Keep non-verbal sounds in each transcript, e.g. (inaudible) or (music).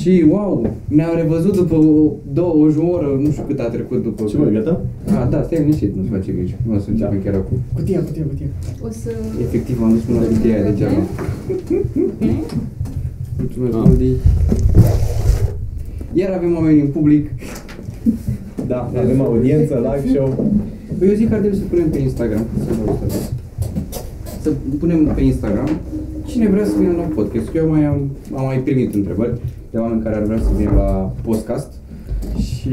Și wow, ne-am revăzut după o, două, o oră, nu știu cât a trecut după... Ce mai gata? Ah, da, stai liniștit, nu-ți face griji. Nu o să începem Da. chiar acum. Cutia, cutia, cutia. O să... Efectiv, am dus până la cutia aia degeaba. Mulțumesc, Ah. Andy. Iar avem oameni în public. Da, avem audiență, live show. Păi eu zic că ar trebui să punem pe Instagram. Să, vă observați. să punem pe Instagram cine vrea să vină la podcast. Eu mai am, am mai primit întrebări de oameni care ar vrea să vină la podcast. Și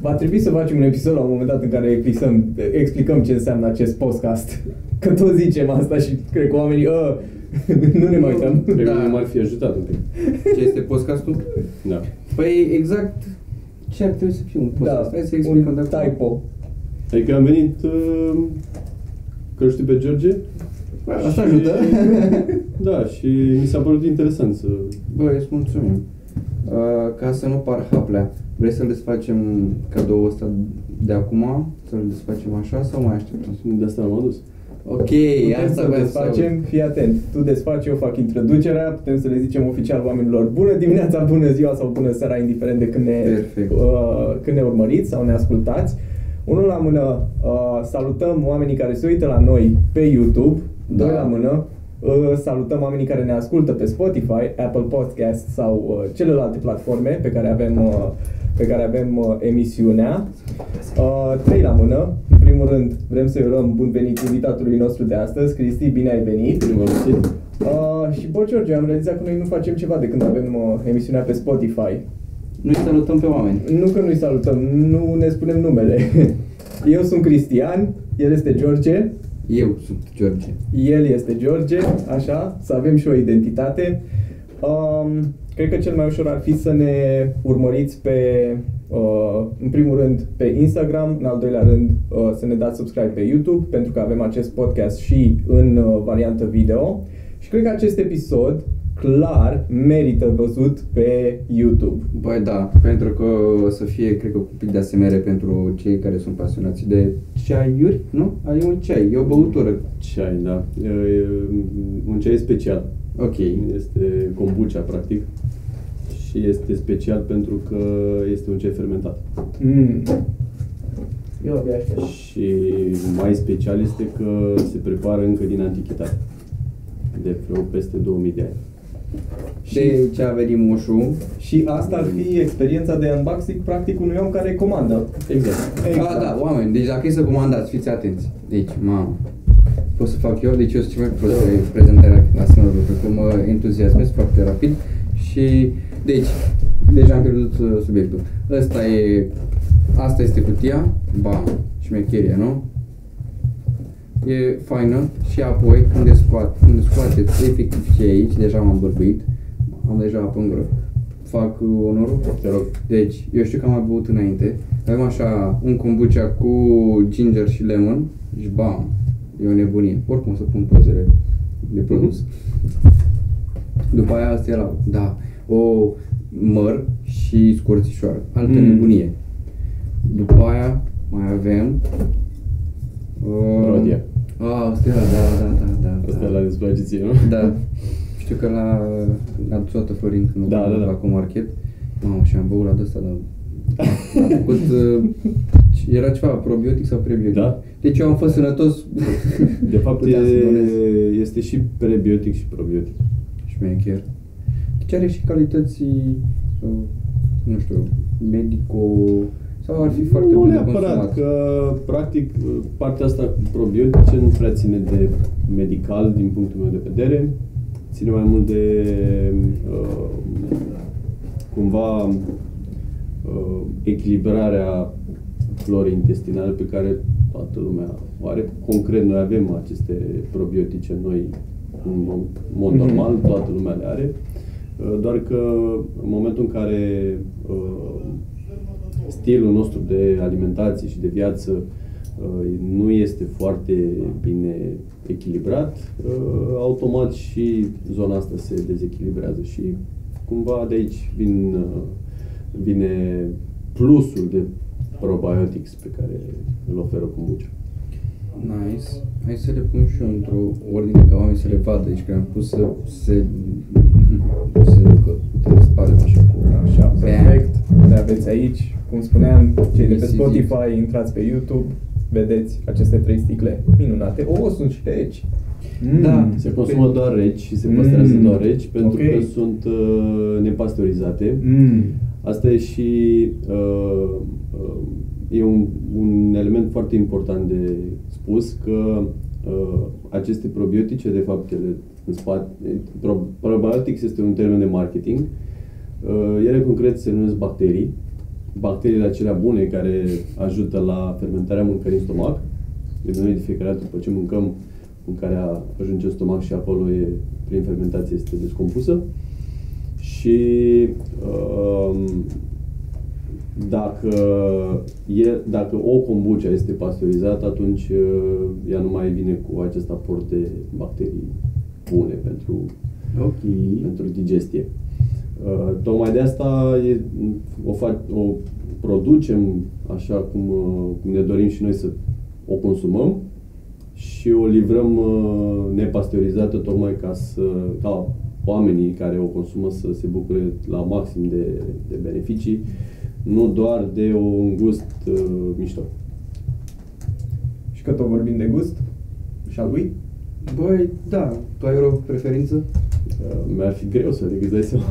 Va trebui să facem un episod la un moment dat în care explicăm, explicăm ce înseamnă acest podcast. Că tot zicem asta și cred că oamenii, "Ă, (laughs) nu ne mai uităm. Cred că Da. m-ar fi ajutat un pic. ce este podcastul? Da. Păi exact ce ar trebui să fie un podcast. Hai să explicăm Da, un de acum. typo. Adică am venit uh, că îl știu pe George. Asta ajută. (laughs) Da, și mi s-a părut interesant să... Bă, îți mulțumim. Uh, ca să nu par haplea, vrei să-l desfacem cadoul ăsta de acum? Să-l desfacem așa sau mai așteptăm? De asta m-am adus. Ok, Putem asta să vreau desfacem, fii atent. Tu desfaci, eu fac introducerea, putem să le zicem oficial oamenilor bună dimineața, bună ziua sau bună seara, indiferent de când ne, Perfect. uh, când ne urmăriți sau ne ascultați. Unul la mână, uh, salutăm oamenii care se uită la noi pe YouTube. Da. Doi la mână, uh, salutăm oamenii care ne ascultă pe Spotify, Apple Podcast sau uh, celelalte platforme pe care avem, uh, pe care avem uh, emisiunea. Uh, trei la mână. În primul rând, vrem să-i urăm bun venit invitatului nostru de astăzi. Cristi, bine ai venit! Nu m-am găsit. Uh, și, bă, George, am realizat că noi nu facem ceva de când avem uh, emisiunea pe Spotify. Noi salutăm pe oameni. Nu că nu-i salutăm, nu ne spunem numele. (laughs) Eu sunt Cristian, el este George, Eu sunt George. el este George, așa, să avem și o identitate. Um, cred că cel mai ușor ar fi să ne urmăriți pe, uh, în primul rând, pe Instagram, în al doilea rând, uh, să ne dați subscribe pe YouTube, pentru că avem acest podcast și în uh, variantă video. Și cred că acest episod, clar, merită văzut pe YouTube. Băi, da, pentru că o să fie, cred că, un pic de asemere pentru cei care sunt pasionați de ceaiuri, nu? Ai un ceai, e o băutură. Ceai, da. E, e, un ceai special. Ok. Este kombucha, practic. Și este special pentru că este un ceai fermentat. Mm. Eu abia aștept. Și mai special este că se prepară încă din antichitate. De vreo peste 2000 de ani. De ce a venit moșul. Și asta ar fi experiența de unboxing, practic, unui om care comandă. Exact. Ah, da, oameni, deci dacă e să comandați, fiți atenți. Deci, mamă, pot să fac eu, deci eu sunt cel mai prost pe prezentarea asemenea lucruri, că mă entuziasmez foarte rapid și, deci, deja am pierdut uh, subiectul. Ăsta e, asta este cutia, bam, șmecherie, nu? E faină și apoi când le scoat, când le scoateți efectiv ce e aici, deja m-am bărbuit, am deja apă în gură. Fac uh, onorul? Te rog. Deci, eu știu că am mai băut înainte. Avem așa un kombucha cu ginger și lemon și bam, e o nebunie. Oricum o să pun pozele de produs. După aia asta e la, da, o măr și scorțișoară. Altă Mm. nebunie. După aia mai avem... Uh, Rodia. Ah, asta era, da, da, da, da. Asta da. la desplace ție, nu? Da. Știu că la a dus toată Florin când Da, a da, da. la Comarket. Mamă, și am băut la ăsta, dar a făcut, (laughs) uh, era ceva probiotic sau prebiotic. Da. Deci eu am fost sănătos. De fapt, Puteam să donez. e, este și prebiotic și probiotic. Șmecher. Deci are și calități, uh, nu știu, medico sau ar fi foarte nu bun de neapărat, consumat. că practic partea asta cu probiotice nu prea ține de medical din punctul meu de vedere, ține mai mult de uh, cumva uh, echilibrarea florii intestinale pe care toată lumea o are. Concret, noi avem aceste probiotice noi în mo- mod Mhm. normal, toată lumea le are, uh, doar că în momentul în care uh, stilul nostru de alimentație și de viață uh, nu este foarte bine echilibrat, uh, automat și zona asta se dezechilibrează și cumva de aici vin, uh, vine plusul de probiotics pe care îl oferă kombucha. Nice. Hai să le pun și eu într-o ordine ca oamenii să le vadă. Deci că am pus să se, (laughs) să se ducă. aveți aici. Cum spuneam, cei de pe Easy Spotify, intrați pe YouTube, vedeți aceste trei sticle minunate. O, sunt și reci. Mm. Da. Se consumă doar reci și se păstrează Mm. doar reci pentru Ok. că sunt uh, nepasteurizate. Mm. Asta e și uh, uh, e un, un element foarte important de spus că uh, aceste probiotice, de fapt, ele în spate, pro, probiotics este un termen de marketing. Uh, ele concret se numesc bacterii. Bacteriile acelea bune care ajută la fermentarea mâncării în stomac. De noi de fiecare dată după ce mâncăm, mâncarea ajunge în stomac și acolo e, prin fermentație este descompusă. Și um, dacă, e, dacă o kombucha este pasteurizată, atunci uh, ea nu mai vine cu acest aport de bacterii bune pentru, Ok. pentru digestie. Uh, tocmai de asta e, o, fac, o producem așa cum, uh, cum ne dorim și noi să o consumăm și o livrăm uh, nepasteurizată tocmai ca să ca oamenii care o consumă să se bucure la maxim de, de beneficii, nu doar de un gust uh, mișto. Și că tot vorbim de gust, și al lui, Băi, da, tu ai o preferință? Uh, mi-ar fi greu să le îți dai seama.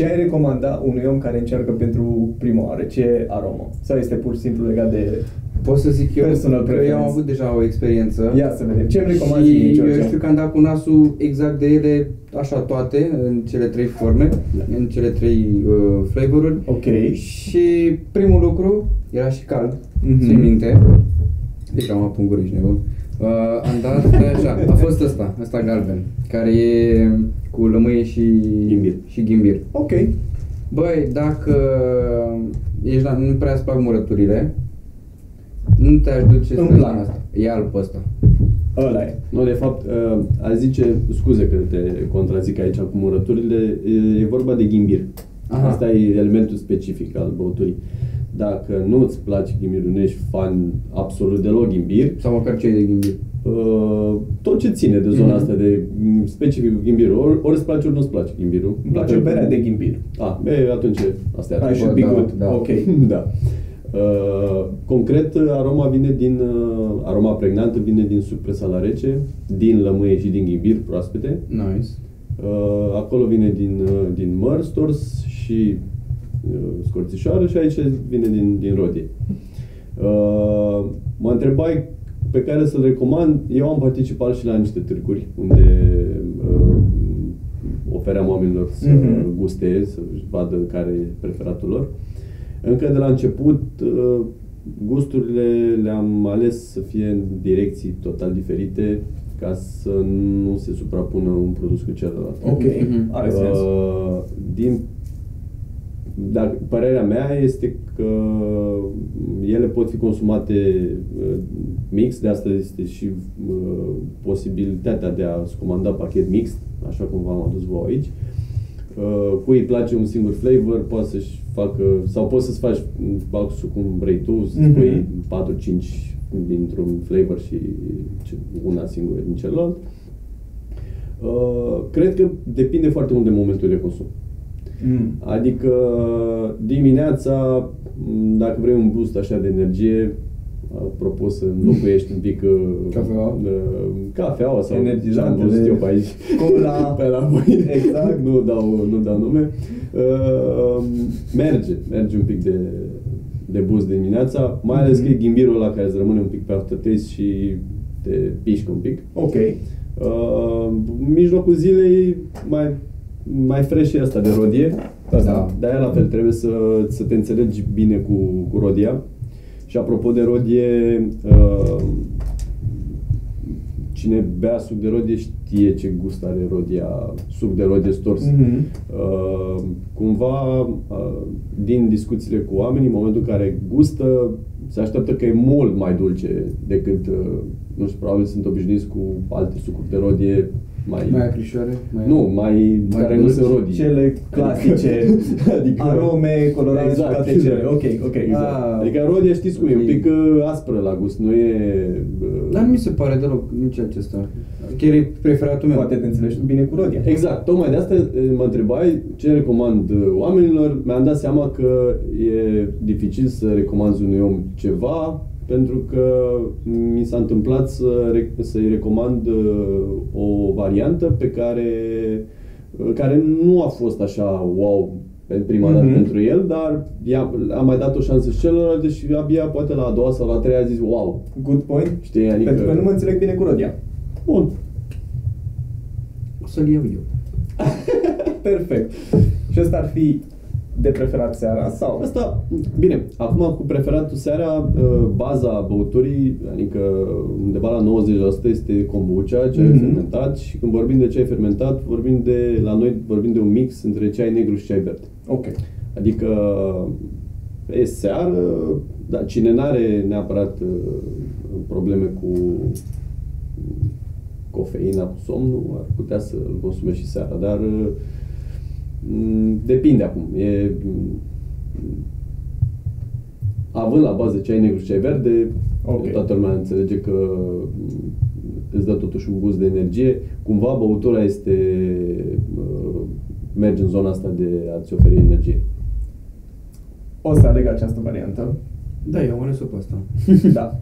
Ce ai recomanda unui om care încearcă pentru prima oară? Ce aromă? Sau este pur și simplu legat de... Pot să zic eu Personal că eu preference. am avut deja o experiență. Ia să vedem. Ce îmi recomanzi și mie, George? eu știu că am dat cu nasul exact de ele, așa toate, în cele trei forme, Da. în cele trei uh, flavoruri. Ok. Și primul lucru era și cald, Mhm. mm-hmm. țin minte. Deci am apun gură, ești nebun. Uh, am dat așa, a fost ăsta, ăsta galben, care e cu lămâie și Ghimbir. Și ghimbir. Ok. Băi, dacă ești la, nu prea îți plac murăturile, nu te-aș duce Îmi să plac. asta. E alb ăsta. Ăla e. Nu, de fapt, uh, a zice, scuze că te contrazic aici cu murăturile, e, e vorba de ghimbir. Aha. Asta e elementul specific al băuturii. Dacă nu îți place ghimbirul, nu ești fan absolut deloc ghimbir, Sau măcar cei de ghimbir. uh, tot ce ține de zona Mhm. asta de mm, specific cu ghimbirul, ori, ori îți place, ori nu îți place ghimbirul. Îmi place Dacă- berea de ghimbir. Ah, be, atunci asta e I atunci. should be da, good. da. Ok. (laughs) da. Uh, concret, aroma vine din, uh, aroma pregnantă vine din suc presat la rece, din lămâie și din ghimbir proaspete. Nice. Uh, acolo vine din, uh, din măr stors și uh, scorțișoară și aici vine din, din rodie. Uh, mă întrebai pe care să-l recomand. Eu am participat și la niște târguri unde uh, ofeream oamenilor să Mhm. guste, să vadă care e preferatul lor. Încă de la început, uh, gusturile le-am ales să fie în direcții total diferite ca să nu se suprapună un produs cu celălalt. Ok. Mhm. Are sens. Uh, din dar părerea mea este că ele pot fi consumate uh, mix, de asta este și uh, posibilitatea de a-ți comanda pachet mix, așa cum v-am adus voi aici. Uh, cui îi place un singur flavor, poate să-și facă, sau poți să-ți faci box cum vrei tu, să-ți Mhm. pui 4-5 dintr-un flavor și una singură din celălalt. Uh, cred că depinde foarte mult de momentul de consum. Mm. Adică dimineața, m, dacă vrei un boost așa de energie, apropo să înlocuiești un pic uh, Cafeaua? uh, cafeaua sau Energizantele. ce am văzut eu pe aici. Cola. (laughs) pe la voi. Exact. (laughs) nu, dau, nu dau nume. Uh, merge, merge un pic de, de boost dimineața, mai ales Mhm. că e ghimbirul ăla care îți rămâne un pic pe aftertaste și te pișcă un pic. Ok. Uh, mijlocul zilei mai, mai fresh e asta de rodie. Da. De-aia la fel trebuie să, să te înțelegi bine cu, cu rodia. Și apropo de rodie, uh, cine bea suc de rodie știe ce gust are rodia, suc de rodie stors. Mhm. Uh, cumva, uh, din discuțiile cu oamenii, în momentul în care gustă, se așteaptă că e mult mai dulce decât, uh, nu știu, probabil sunt obișnuiți cu alte sucuri de rodie mai... Mai acrișoare? Mai Nu, mai, Mai care nu dulci? sunt rodii. Cele clasice, Adică- (laughs) arome, colorare Exact. și toate cele. Ok, ok, exact. Ah, Adică rodia știți cum e, un pic uh, aspră la gust, nu e... uh, Dar nu mi se pare deloc nici acesta. Chiar e preferatul meu. Poate te înțelegi tu bine cu rodia. Exact, tocmai de asta uh, mă întrebai ce recomand uh, oamenilor. Mi-am dat seama că e dificil să recomanzi unui om ceva pentru că mi s-a întâmplat să, re- să-i recomand uh, o variantă pe care, uh, care nu a fost așa wow pe prima dată Mhm. pentru el, dar i-am, am mai dat o șansă și celorlalte și abia poate la a doua sau la a treia a zis wow. Good point. Știi, adică... Pentru că nu mă înțeleg bine cu rodia. Bun. O să-l iau eu. (laughs) Perfect. Și ăsta ar fi de preferat seara sau? Asta, bine, acum cu preferatul seara, uh, baza băuturii, adică undeva la 90% este kombucha, ceai Mhm. fermentat și când vorbim de ceai fermentat, vorbim de, la noi vorbim de un mix între ceai negru și ceai verde. Ok. Adică pe seară, dar cine n-are neapărat uh, probleme cu cofeina, cu somnul, ar putea să îl consume și seara, dar uh, m, depinde acum. E, m, având la bază ceai negru și ceai verde, Ok. toată lumea înțelege că m, îți dă totuși un boost de energie. Cumva băutura este uh, merge în zona asta de a-ți oferi energie. O să aleg această variantă. Da, eu am ales-o pe asta. (laughs) da.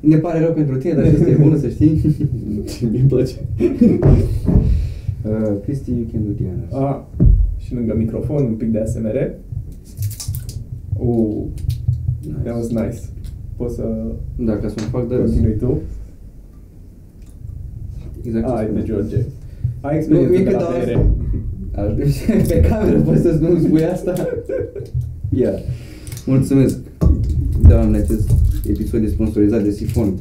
Ne pare rău pentru tine, dar asta e bună să știi. (laughs) Mi-mi place. Uh, Cristi, you can do the honors. A, și lângă microfon, un pic de ASMR. Uh, that was nice. Poți să Da, ca să mă fac de râs. continui tu? Exact ce Ai, de spuneam. George. Ai Nu, experiență mie de că la dau (laughs) bere. Aș pe cameră poți să nu spui asta? (laughs) Ia. Mulțumesc. Doamne, acest episod e sponsorizat de Sifon.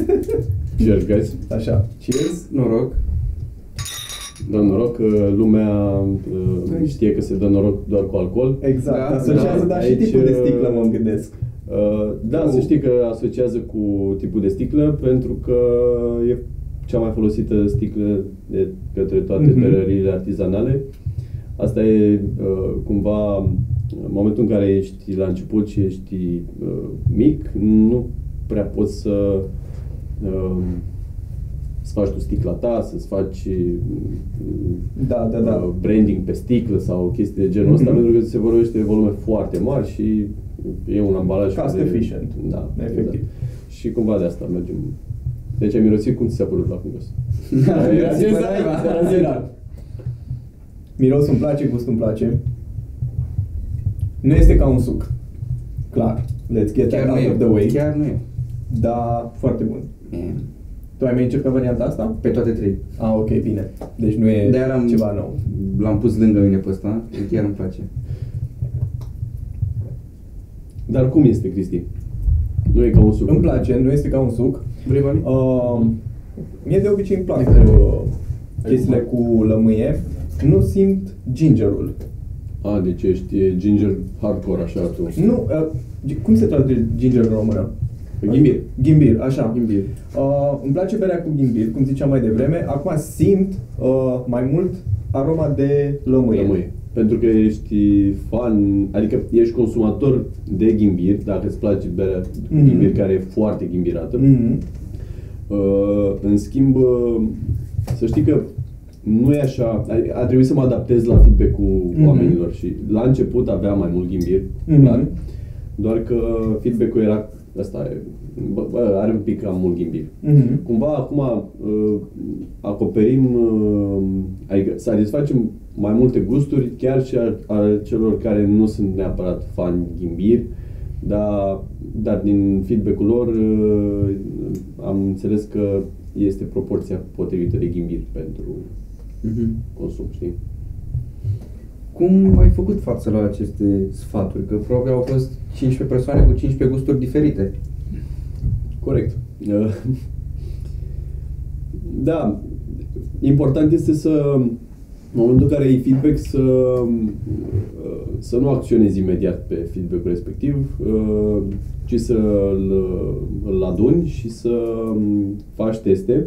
(laughs) Cheers, guys. Așa, cheers. Noroc. Dă noroc că lumea uh, știe că se dă noroc doar cu alcool. Exact, Da, asociază, da, dar și aici, tipul de uh, sticlă mă gândesc. Uh, da, Nu. să știi că asociază cu tipul de sticlă pentru că e cea mai folosită sticlă de către toate Mhm. berăriile artizanale. Asta e uh, cumva în momentul în care ești la început și ești uh, mic, nu prea poți să uh, să faci tu sticla ta, să-ți faci uh, Da, da, da. uh, branding pe sticlă sau chestii de genul ăsta, Mhm. pentru că se vorbește de volume foarte mari și e un ambalaj Cost care- efficient. Da, Efectiv. Exact. Și cumva de asta mergem. Deci ai mirosit cum ți s-a părut la fungos? Da, Era zi- era- era zi- Exact. Mirosul îmi place, gustul îmi place. Nu este ca un suc. Clar. Let's get Chiar that nu out e. of the way. Chiar nu e. Dar foarte bun. E. Tu ai mai încercat varianta asta? Pe toate trei. Ah, ok, bine. Deci nu e De-aia am, ceva nou. L-am pus lângă mine pe ăsta, chiar îmi place. Dar cum este, Cristi? Nu e ca un suc. Îmi place, nu este ca un suc. Vrei bani? Uh, mie de obicei îmi plac De care? uh, chestiile cu lămâie. Nu simt gingerul. A, deci ești e ginger hardcore, așa tu. Nu, uh, gi- cum se traduce ginger în română? Ghimbir. Ghimbir, așa. Ghimbir. Uh, îmi place berea cu ghimbir, cum ziceam mai devreme. Acum simt uh, mai mult aroma de lămâie. Lămâie. Pentru că ești fan, adică ești consumator de ghimbir, dacă îți place berea Mhm. ghimbir care e foarte ghimbirată. Mhm. Uh, în schimb, uh, să știi că nu e așa, a, a trebuit să mă adaptez la feedback-ul Mhm. oamenilor și la început aveam mai mult ghimbir, Mhm. clar, doar că feedback-ul era ăsta, e, bă, bă, are un pic cam mult ghimbir. Mhm. Cumva acum uh, acoperim, uh, adică satisfacem mai multe gusturi, chiar și a, a celor care nu sunt neapărat fani ghimbir, dar, dar din feedback-ul lor uh, am înțeles că este proporția potrivită de ghimbir pentru Mhm. consum, știi? Cum ai făcut față la aceste sfaturi? Că probabil au fost 15 persoane cu 15 gusturi diferite. Corect. Uh, Da, important este să, în momentul în care ai feedback, să, uh, să nu acționezi imediat pe feedback-ul respectiv, uh, ci să îl, îl aduni și să um, faci teste,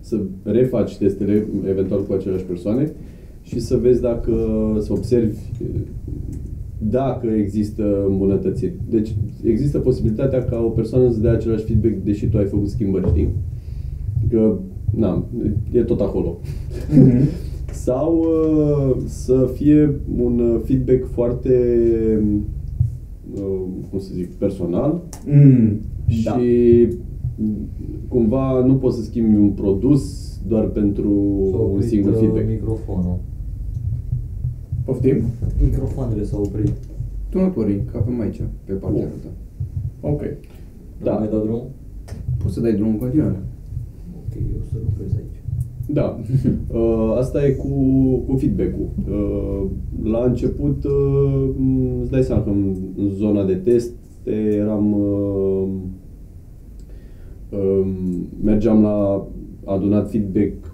să refaci testele eventual cu aceleași persoane și să vezi dacă, să observi dacă există îmbunătățiri. Deci există posibilitatea ca o persoană să dea același feedback deși tu ai făcut schimbări, știi? Că, na, e tot acolo. Mm-hmm. (laughs) Sau uh, să fie un feedback foarte, uh, cum să zic, personal mm, și da. cumva nu poți să schimbi un produs doar pentru un singur uh, feedback. microfonul. Poftim? Microfoanele s-au oprit. Tu nu pori, că avem aici, pe partea oh. ta. Ok. Da. Mai dau drumul? Poți să dai drumul în continuare. Ok, eu să lucrez aici. Da, (laughs) uh, asta e cu, cu feedback-ul. Uh, la început, uh, îți dai seama că în, în zona de test eram... Uh, uh, mergeam la adunat feedback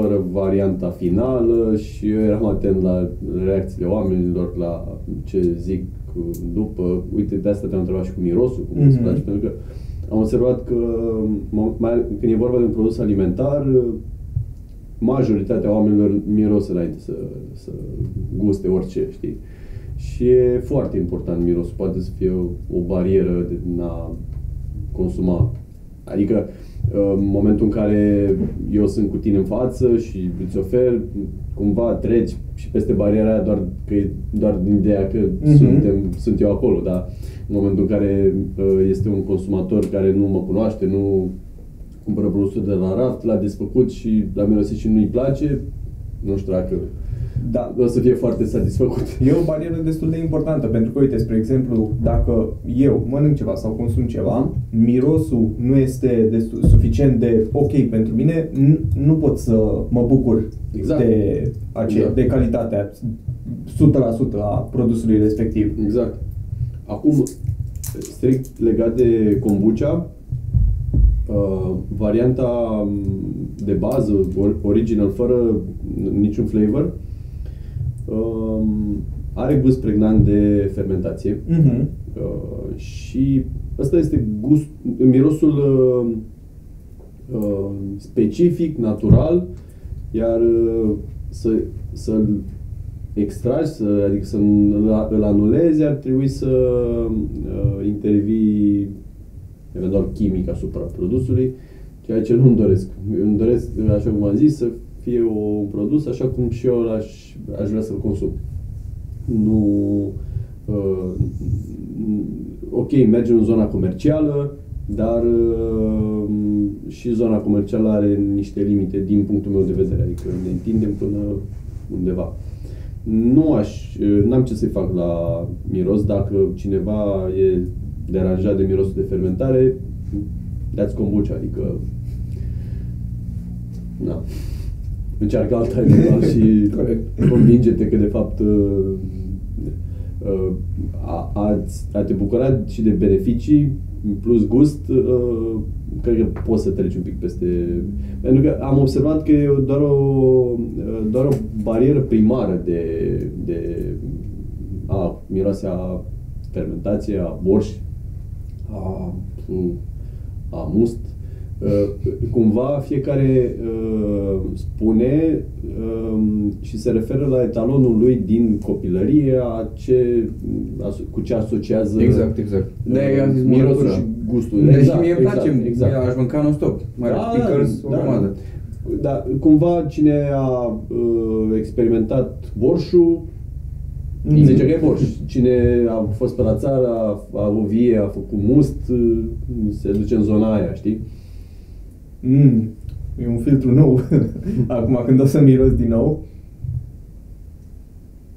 fără varianta finală și eu eram atent la reacțiile oamenilor, la ce zic după. Uite, de asta te-am întrebat și cu mirosul, cum mm-hmm. îți place, pentru că am observat că mai, când e vorba de un produs alimentar, majoritatea oamenilor miros înainte să, să guste orice, știi? Și e foarte important mirosul, poate să fie o, o barieră de a consuma. Adică în momentul în care eu sunt cu tine în față și îți ofer, cumva treci și peste bariera aia doar, că e doar din ideea că mm-hmm. suntem, sunt eu acolo, dar în momentul în care uh, este un consumator care nu mă cunoaște, nu cumpără produsul de la raft, l-a desfăcut și l-a mirosit și nu-i place, nu știu dacă da. o să fie foarte satisfăcut. E o barieră destul de importantă, pentru că, uite, spre exemplu, dacă eu mănânc ceva sau consum ceva, mirosul nu este destul, suficient de ok pentru mine, nu pot să mă bucur exact. de, ace- exact. de calitatea 100% a produsului respectiv. Exact. Acum, strict legat de kombucha, uh, varianta de bază, original, fără niciun flavor, um, are gust pregnant de fermentație uh-huh. uh, și ăsta este gust, mirosul uh, uh, specific, natural, iar uh, să, să-l extragi, să, adică să îl anulezi, ar trebui să uh, intervii eventual chimic asupra produsului, ceea ce nu-mi doresc. Eu îmi doresc, așa cum am zis, să fie un produs așa cum și eu aș, aș vrea să-l consum. Nu... Uh, ok, mergem în zona comercială, dar uh, și zona comercială are niște limite din punctul meu de vedere, adică ne întindem până undeva. Nu aș, n-am ce să-i fac la miros, dacă cineva e deranjat de mirosul de fermentare, dați kombucha, adică na încearcă alta eventual și convinge-te că de fapt uh, uh, a, a, a te bucura și de beneficii plus gust, uh, cred că poți să treci un pic peste... Pentru că am observat că e doar o, doar o barieră primară de, de a miroase a fermentație, a borș, a, a must, Uh, cumva fiecare uh, spune uh, și se referă la etalonul lui din copilărie, a ce, a, cu ce asociază exact, exact. De uh, zis mirosul și gustul. Deci exact, mie îmi place, exact, exact. aș mânca non-stop, mai da, pickles, da, o grămadă. Da, cumva cine a uh, experimentat borșul mm. zice că e borș. Cine a fost pe la țară, a, a avut vie, a făcut must, uh, se duce în zona aia, știi? Mm, e un filtru nou. (laughs) Acum când o să miros din nou.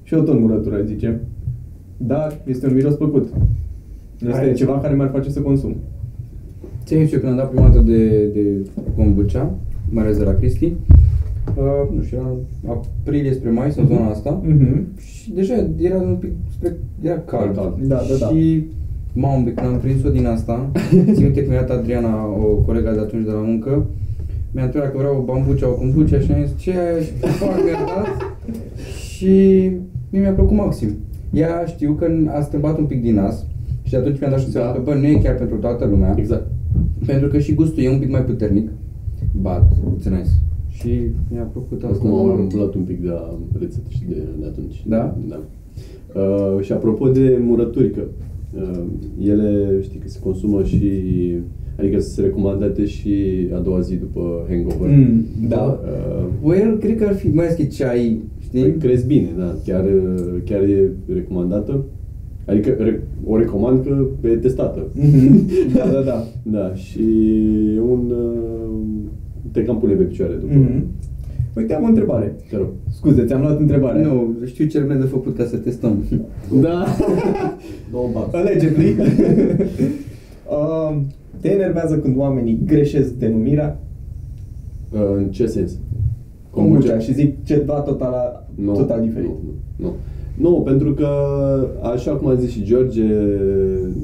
Și o tot murătură, zice. Dar este un miros plăcut. Este Hai. ceva care m-ar face să consum. Ți-am zis eu când am dat prima dată de, de kombucha, mai ales de la Cristi, uh, nu știu, era aprilie spre mai sau zona asta uh-huh. și deja era un pic spre, era cald. Da, da, da. Și Mamă, când am prins-o din asta, (laughs) țin minte că mi-a dat Adriana, o colega de atunci de la muncă, mi-a întrebat că vreau o bambucea, o kombucha și mi-a zis ce ai și fac mi-a dat și mie mi-a plăcut maxim. Ea știu că a strâmbat un pic din nas și atunci mi-a dat și seama da. că bă, nu e chiar pentru toată lumea. Exact. Pentru că și gustul e un pic mai puternic. but it's nice. Și mi-a plăcut asta. Acum am umblat un pic de la rețetă și de, de atunci. Da? Da. Uh, și apropo de murături, că uh, ele știi că se consumă și adică sunt recomandate și a doua zi după hangover. Mm, da. Uh, Well, cred că ar fi, mai ales că ceai, știi? Păi crezi bine, da, chiar, chiar e recomandată. Adică re- o recomand că e testată. Mhm. Da, da, da. (laughs) Da, și e un... uh, Te cam pune pe picioare după. Mhm. Uite, am o întrebare. Te rog. Scuze, ți-am luat întrebarea. Nu, știu ce rămâne de făcut ca să testăm. (laughs) Da. Două bați. Allegedly. (laughs) um, te enervează când oamenii greșesc denumirea? Uh, În ce sens? Kombucha și zic ceva total, Nu, total diferit. Nu, nu. Nu, pentru că, așa cum a zis și George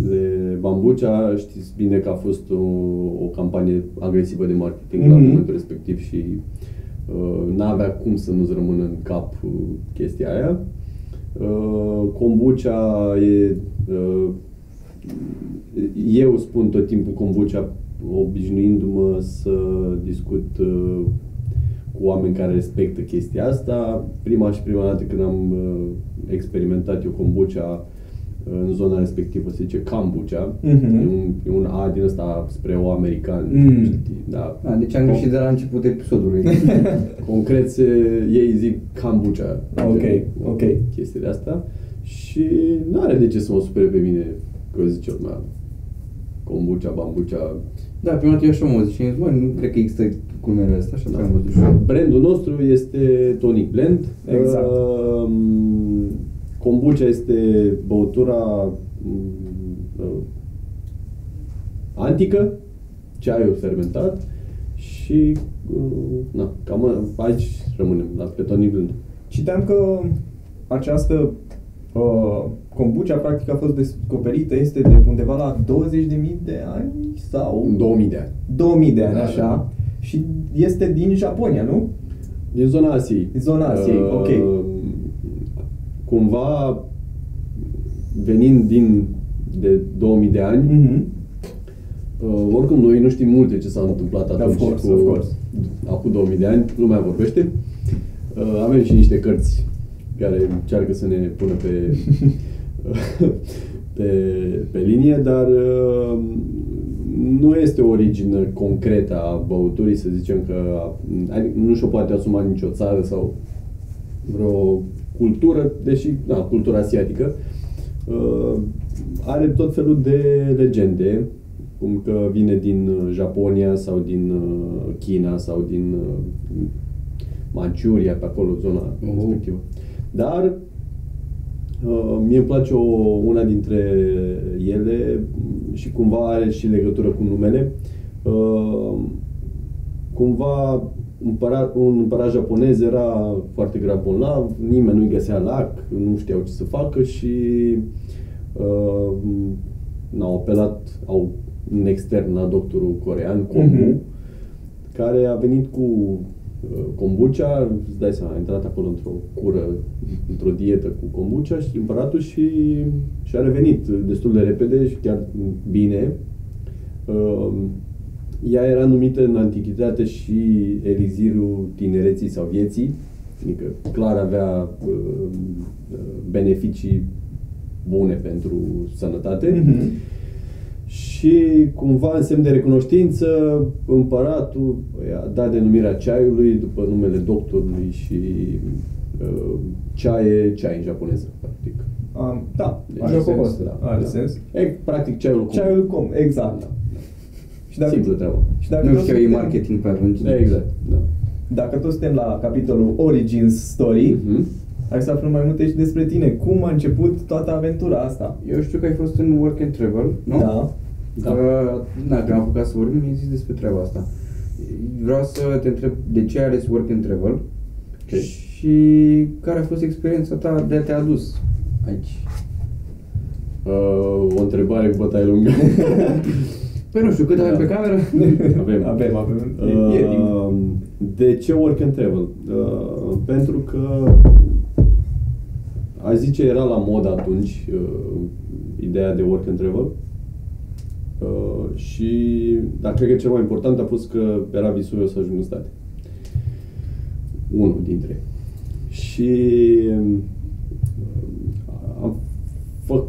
de Bambucea, știți bine că a fost o, o campanie agresivă de marketing mm-hmm. la Mhm. momentul respectiv și uh, n-avea cum să nu-ți rămână în cap uh, chestia aia. Uh, kombucha e... Uh, eu spun tot timpul kombucha obișnuindu-mă să discut uh, cu oameni care respectă chestia asta. Prima și prima dată când am uh, experimentat eu kombucha uh, în zona respectivă se zice kombucha. Mhm. E, un, e un A din ăsta spre o american. Mm. Știi, da. Da, deci am greșit de la începutul episodului. (laughs) Concret, se, ei zic kombucha. Ok, de- ok. Chestiile astea. Și nu are de ce să mă supere pe mine că eu zice lumea kombucha, bambucha. Da, prima dată eu așa mă zic și am zis, mă, nu cred că există culmele astea, așa da. am văzut și eu. Brandul nostru este Tonic Blend. Exact. Uh, kombucha este băutura mm, uh, antică, ceaiul fermentat și uh, na, cam aici rămânem, la pe Tonic Blend. Citeam că această uh, kombucha practic a fost descoperită, este de undeva la 20.000 de ani sau 2000 de ani. 2000 de ani, Da, așa. da. Și este din Japonia, nu? Din zona Asiei. Din zona Asiei, ok. Cumva, venind din de 2000 de ani, Mhm. Uh, oricum, noi nu știm multe ce s-a întâmplat atunci Of course, cu, of course. acum 2000 de ani, lumea vorbește. Uh, avem și niște cărți care încearcă să ne pună pe, (laughs) pe, pe linie, dar uh, nu este o origine concretă a băuturii, să zicem că adică nu și-o poate asuma nicio țară sau vreo cultură, deși, da, cultura asiatică, uh, are tot felul de legende, cum că vine din uh, Japonia sau din uh, China sau din uh, Manciuria, pe acolo, zona Oh. respectivă. Dar uh, mie îmi place o, una dintre ele și cumva are și legătură cu numele. Uh, cumva împărat, un împărat japonez era foarte grav bolnav, nimeni nu-i găsea lac, nu știau ce să facă și uh, n-au apelat au în extern la doctorul corean, Kombu, Mhm. care a venit cu uh, kombucha, îți dai seama, a intrat acolo într-o cură, într-o dietă cu kombucha și împăratul și, și a revenit destul de repede și chiar bine. Uh, ea era numită în antichitate și elizirul tinereții sau vieții, adică clar avea uh, uh, beneficii bune pentru sănătate. Mhm. Și cumva în semn de recunoștință, împăratul i-a dat denumirea ceaiului după numele doctorului și uh, ceaie, ceai în japoneză, practic. Um, da, Deci are are sens, sens, da, are da. sens. E practic ceaiul cu Ceaiul com, exact. Da. Și dacă, Simplă treabă. și dacă Nu tot știu, e suntem- marketing pe atunci. Da, exact. Da. Dacă tot suntem la capitolul Origins Story, Mhm. hai să aflăm mai multe și despre tine. Cum a început toată aventura asta? Eu știu că ai fost în Work and Travel, nu? Da. Da. Uh, da, când am apucat să vorbim, mi-ai zis despre treaba asta. Vreau să te întreb de ce ai ales Work and Travel Ok. și care a fost experiența ta de a te adus aici. Uh, o întrebare cu bătaie lungă. (laughs) Păi nu știu, cât avem Da. pe cameră? (laughs) Avem. Avem, avem. E, e timp. Uh, de ce work and travel? Uh, pentru că a zice era la mod atunci uh, ideea de work and travel Uh, și, dar cred că cel mai important a fost că era visul meu să ajung în state. Unul dintre. Și uh, am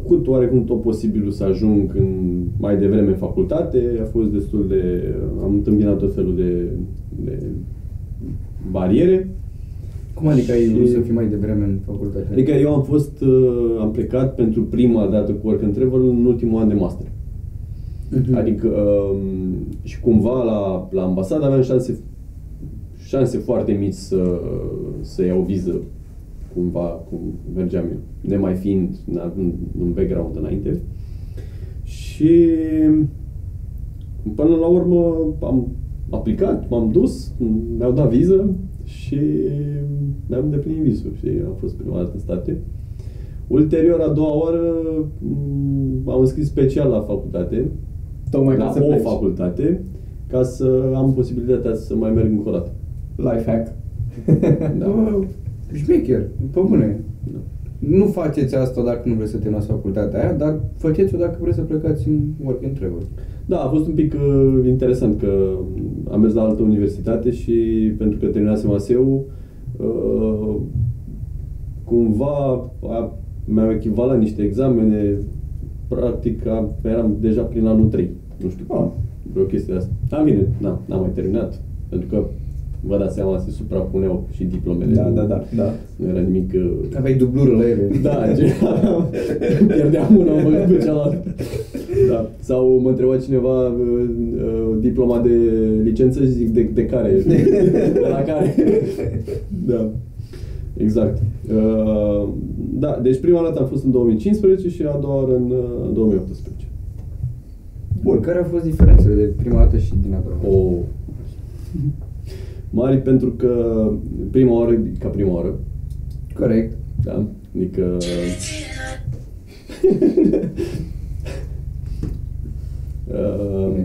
făcut oarecum tot posibilul să ajung în, mai devreme în facultate. A fost destul de... Am întâmpinat tot felul de, de bariere. Cum adică ai Și- vrut să fii mai devreme în facultate? Adică eu am fost, uh, am plecat pentru prima dată cu Work and Travel în ultimul an de master. Mhm. Adică um, și cumva la, la ambasada aveam șanse, șanse foarte mici să, să iau viză cumva cum mergeam eu, nemai fiind în, în background înainte. Și până la urmă am aplicat, m-am dus, mi-au dat viză și mi-am îndeplinit visul și am fost prima dată în state. Ulterior, a doua oară, m- m-am înscris special la facultate, Tocmai la ca să o pleci. facultate, ca să am posibilitatea să mai merg încă o dată. Life hack. Da. (laughs) Bă, șmecher, pe bune. Da. Nu faceți asta dacă nu vreți să terminați facultatea aia, dar faceți-o dacă vreți să plecați în work and travel. Da, a fost un pic uh, interesant că am mers la altă universitate și pentru că terminasem ASEU, uh, cumva a, mi-au echivalat niște examene, practic a, eram deja prin anul 3, nu știu Ah. vreo chestie de asta. Dar bine, na, n-am mai terminat, pentru că vă dați seama, se suprapuneau și diplomele. Da, nu- da, da, da. Nu era nimic... Uh, Aveai dublură la ele. da, ce (laughs) pierdeam una, mă băgam pe cealaltă. Da. Sau mă întreba cineva uh, uh, diploma de licență și zic de, de care? (laughs) De la care? Da. Exact. Uh, da, deci prima dată am fost în 2015 și a doua oară în uh, 2018. Bun, care au fost diferențele de prima dată și din a doua? O... Mari pentru că prima oară, ca prima oară, Corect. Da? Adică... uh,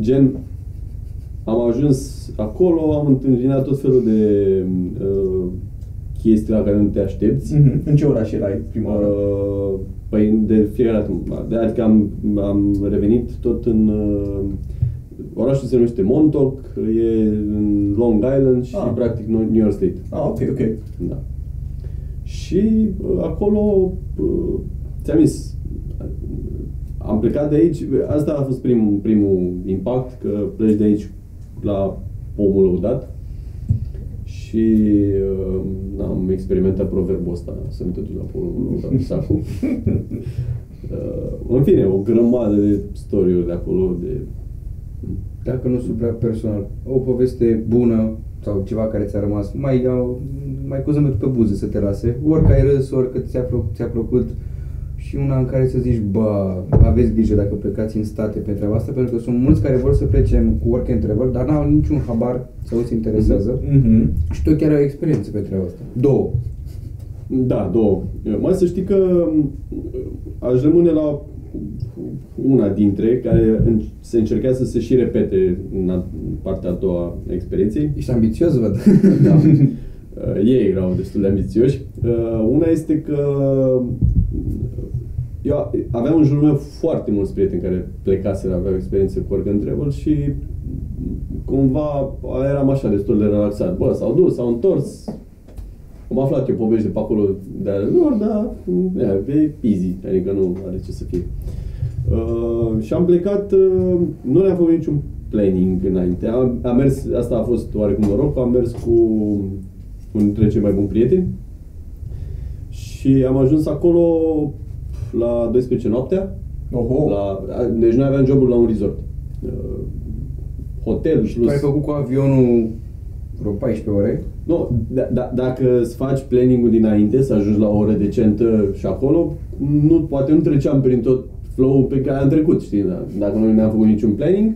(laughs) gen, am ajuns acolo, am întâlnit tot felul de uh, chestii la care nu te aștepți. Mhm. În ce oraș erai prima oară? Uh, păi de fiecare dată. De adică am, am revenit tot în... Uh, orașul se numește Montauk, e în Long Island și Ah. practic New York State. Ah, ok, ok. Da. Și uh, acolo, uh, ți-am zis, uh, am plecat de aici, asta a fost primul, primul impact, că pleci de aici la pomul lăudat și uh, am experimentat proverbul ăsta, să nu te duci la pomul lăudat, sacul. (laughs) Uh, în fine, o grămadă de story de acolo, de Dacă nu sunt prea personal, o poveste bună sau ceva care ți-a rămas mai, mai cu zâmbetul pe buze să te lase, orică ai râs, orică ți-a, plă- ți-a plăcut și una în care să zici, bă, aveți grijă dacă plecați în state pe treaba asta, pentru că sunt mulți care vor să plece cu work and travel, dar n-au niciun habar sau se interesează Mhm. și tu chiar ai o experiență pe treaba asta. Două. Da, două. Mai să știi că m, aș rămâne la una dintre care în- se încerca să se și repete în a- partea a doua a experienței. Ești ambițios, văd. (laughs) Da. (laughs) Uh, Ei erau destul de ambițioși. Uh, Una este că eu aveam în jurul meu foarte mulți prieteni care plecaseră, aveau experiențe cu work and travel și cumva eram așa destul de relaxat. Bă, s-au dus, s-au întors, am aflat eu povești de pe acolo de ale lor, dar yeah, e easy, adică nu are ce să fie. Uh, și am plecat, uh, nu ne-am făcut niciun planning înainte. Am, am mers, asta a fost oarecum noroc, am mers cu unul dintre cei mai buni prieteni și am ajuns acolo la 12 noaptea. Oho. La, deci noi aveam jobul la un resort. Uh, hotel Și tu plus... ai făcut cu avionul vreo 14 ore. Nu, da, da, dacă îți faci planning-ul dinainte, să ajungi la o oră decentă și acolo, nu, poate nu treceam prin tot flow-ul pe care am trecut, știi, da? dacă noi n-am făcut niciun planning.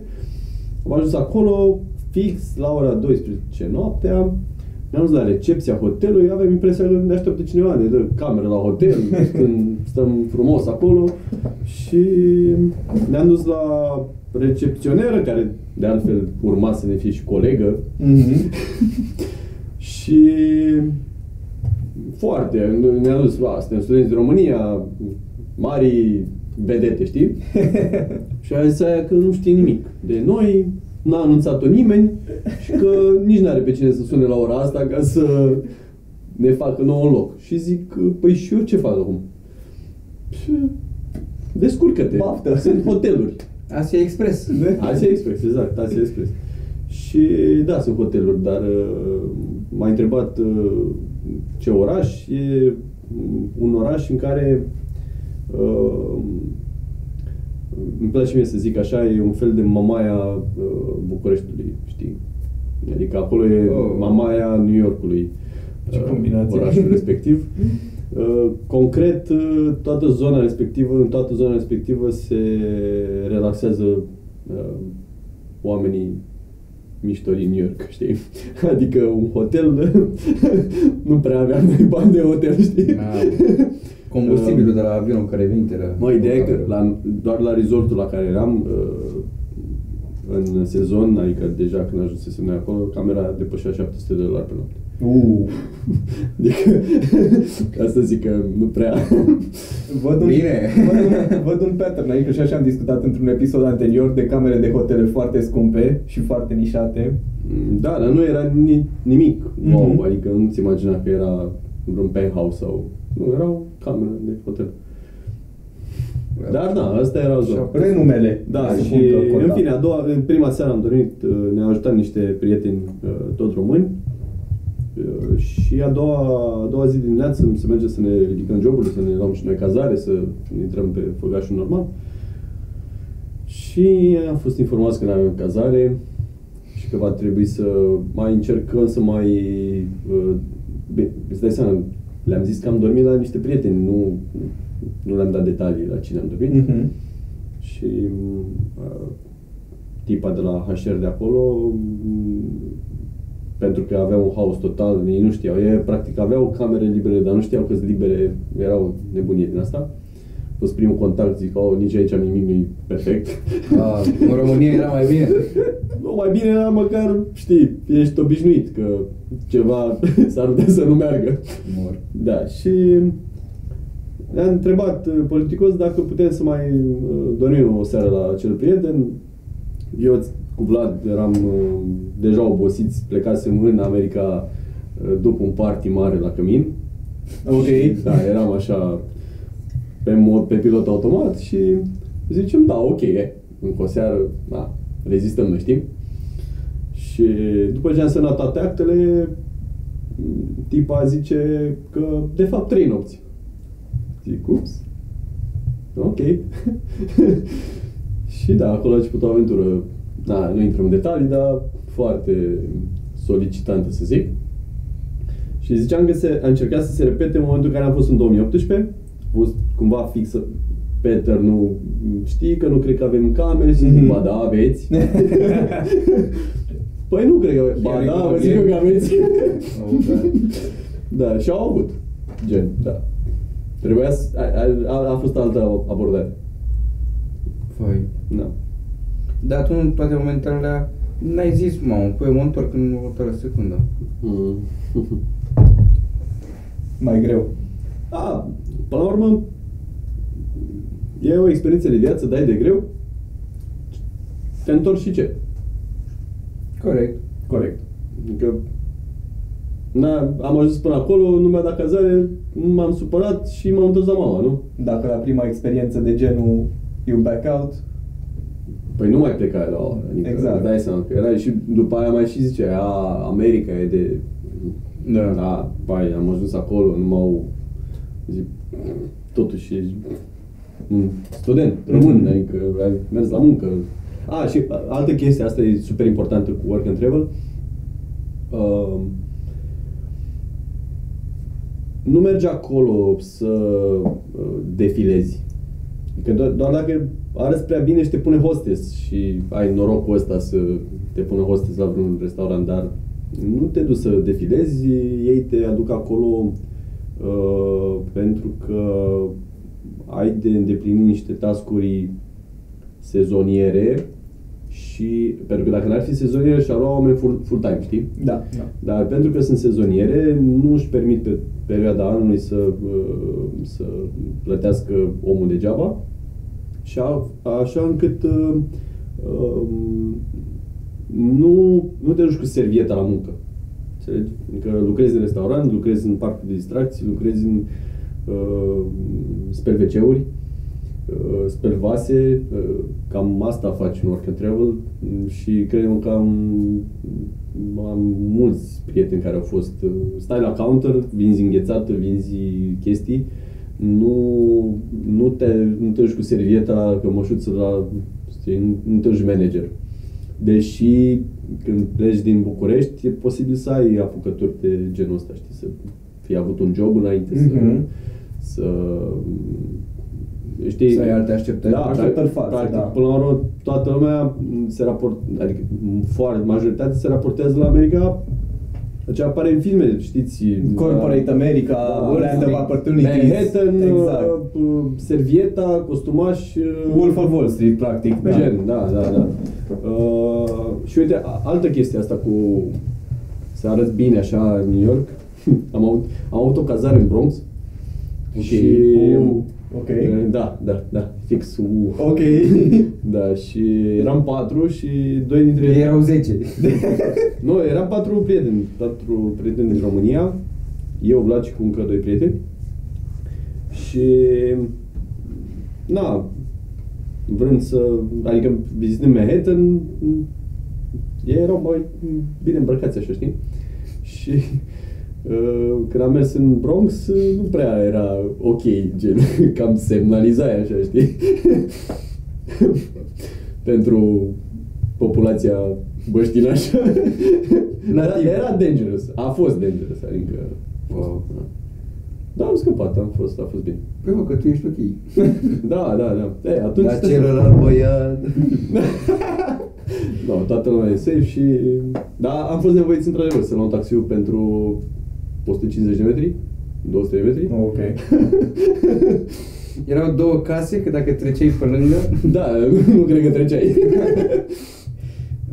Am ajuns acolo, fix, la ora 12 noaptea, ne-am dus la recepția hotelului, aveam impresia că ne așteaptă cineva, ne dă cameră la hotel, (laughs) stăm, stăm frumos acolo și ne-am dus la recepționeră, care de altfel urma să ne fie și colegă, Mhm. (laughs) și foarte, ne-a dus, a, suntem studenți din România, mari vedete, știi? (laughs) și a zis aia că nu știe nimic de noi, n-a anunțat-o nimeni și că (laughs) nici n-are pe cine să sune la ora asta ca să ne facă nou un loc. Și zic, păi și eu ce fac acum? Și descurcă-te. Baftă. Sunt hoteluri. Asia Express. Asia Express, exact, Asia Express. Și da, sunt hoteluri, dar uh, m-a întrebat uh, ce oraș. E un oraș în care uh, îmi place mie să zic așa, e un fel de Mamaia uh, Bucureștiului, știi? Adică acolo e Oh. Mamaia New Yorkului, Ce uh, combinație. orașul respectiv. (laughs) Uh, concret, uh, toată zona respectivă, în toată zona respectivă se relaxează uh, oamenii miștorii New York, (laughs) știi? Adică un hotel (laughs) nu prea aveam noi bani de hotel, știi? Da. Combustibilul (laughs) de la avionul care vine era... Mă, ideea e că la, doar la resortul la care eram, uh, în sezon, adică deja când ajunsesem noi acolo, camera depășea 700 de dolari pe noapte. Uh, (laughs) Adică, (laughs) ca să zic că nu prea... văd un, Bine. Văd un, văd un pattern, adică și așa am discutat într-un episod anterior de camere de hotele foarte scumpe și foarte nișate. Da, dar nu era ni, nimic wow, Mhm. adică nu-ți imagina că era vreun penthouse sau... Nu, erau camere de hotel. Dar da, asta era zona. Renumele. Da, se și pun că în conta. fine, a doua, în prima seară am dormit, uh, ne-au ajutat niște prieteni uh, tot români Uh, și a doua, a doua zi dimineață se merge să ne ridicăm joburile, să ne luăm și noi cazare, să intrăm pe făgașul normal. Și am fost informați că nu avem cazare și că va trebui să mai încercăm să mai... uh, Bine, îți dai seama, le-am zis că am dormit la niște prieteni, nu, nu le-am dat detalii la cine am dormit. Mhm. Și uh, tipa de la HR de acolo, m, pentru că aveau un haos total, ei nu știau, ei practic aveau camere libere, dar nu știau că sunt libere, erau nebunie din asta. A fost primul contact, zic, oh, nici aici nimic nu e perfect. A, în România era mai bine. nu, mai bine era măcar, știi, ești obișnuit că ceva (laughs) s-ar putea să nu meargă. Mor. Da, și le-am întrebat uh, politicos dacă putem să mai uh, dormim o seară la acel prieten. Eu cu Vlad eram uh, deja obosiți, plecasem în America uh, după un party mare la Cămin. Ok. Și, da, eram așa pe mod pe pilot automat și zicem, da, ok, e, încă o seară, da, rezistăm, noi știm. Și după ce am semnat toate actele, tipa zice că, de fapt, trei nopți. Zic, ups, ok. (laughs) și da, acolo a început o aventură, da, nu intrăm în detalii, dar foarte solicitantă, să zic. Și ziceam că se, a încercat să se repete în momentul în care am fost în 2018. A fost cumva fix pattern-ul, știi că nu cred că avem camere și zic, Mhm. ba da, aveți. (laughs) păi nu cred că, ba Chiar e da, cu vă zic eu că aveți. (laughs) Oh, God. (laughs) da, și au avut. Gen, da. Trebuia să, a, a, a fost altă abordare. Foi. Da. Dar tu în toate momentele alea n-ai zis, mamă, păi mă întorc în următoarea secundă. Mm. (laughs) Mai greu. Da, până la urmă, e o experiență de viață, dai de greu, te întorci și ce? Corect. Corect. Adică, na, am ajuns până acolo, nu mi-a dat cazare, m-am supărat și m-am întors la mama, nu? Dacă la prima experiență de genul you back out, Păi nu mai plecai la ora, adică Exact. îți dai seama că erai și după aia mai și zice, a, America e de... Da. Da, bai, am ajuns acolo, nu m-au... Zic, totuși ești un student român, Mhm. adică ai mers la muncă. A, și altă chestie, asta e super importantă cu work and travel. Uh, nu mergi acolo să uh, defilezi. Adică doar, doar dacă arăți prea bine și te pune hostess și ai norocul ăsta să te pună hostess la vreun restaurant, dar nu te duci să defilezi, ei te aduc acolo uh, pentru că ai de îndeplinit niște tascuri sezoniere și pentru că dacă n-ar fi sezoniere și-ar lua oameni full, full-time, știi? da, da. Dar pentru că sunt sezoniere, nu își permit pe perioada anului să, uh, să plătească omul degeaba Și a, așa încât uh, uh, nu, nu te duci cu servieta la muncă. Înțelegi? Adică lucrezi în restaurant, lucrezi în parcul de distracții, lucrezi în uh, speli WC-uri, uh, speli vase, uh, cam asta faci în work and travel și credem că am, am mulți prieteni care au fost, uh, stai la counter, vinzi înghețată, vinzi chestii, nu, nu, te, nu te duci cu servieta la cămășuță la, știi, nu te duci manager. Deși când pleci din București, e posibil să ai apucături de genul ăsta, știi, să fi avut un job înainte, Mhm. să, să știi, Să ai alte așteptări. Da, Așteptări practic, false, practic, da. până la urmă, toată lumea se raport, adică foarte, majoritatea se raportează la America ce apare în filme, știți? Corporate America, Da, Land of Wolf- Opportunities. Manhattan, Exact. uh, servieta, costumaș, uh, Wolf of Wall Street, practic. da. Gen, da, da, da. Uh, și uite, a- altă chestie asta cu să arăți bine așa în New York. (laughs) am, avut, am avut o cazare în Bronx. Și... Uh, ok. Da, da, da, fix. Uh. Ok. (laughs) Da, și eram patru și doi dintre Ei erau 10. (laughs) Nu, eram patru prieteni, patru prieteni din România, eu, Vlad și cu încă doi prieteni. Și, na, vrând să, adică vizităm Manhattan, ei erau mai bine îmbrăcați așa, știi? Și uh, când am mers în Bronx, uh, nu prea era ok, gen, (laughs) cam semnalizai așa, știi? (laughs) Pentru populația băștinașă. Era, Nativ. era dangerous, a fost dangerous, adică... Wow. Da, am scăpat, am fost, a fost bine. Păi mă, că tu ești ok. (laughs) Da, da, da. E, atunci... Dar celălalt băiat... Da, toată lumea e safe și... Da, am fost nevoiți într-adevăr să luăm taxiul pentru 150 de metri, 200 de metri. Ok. (laughs) Erau două case, că dacă treceai pe lângă... Da, (laughs) nu cred că treceai. (laughs)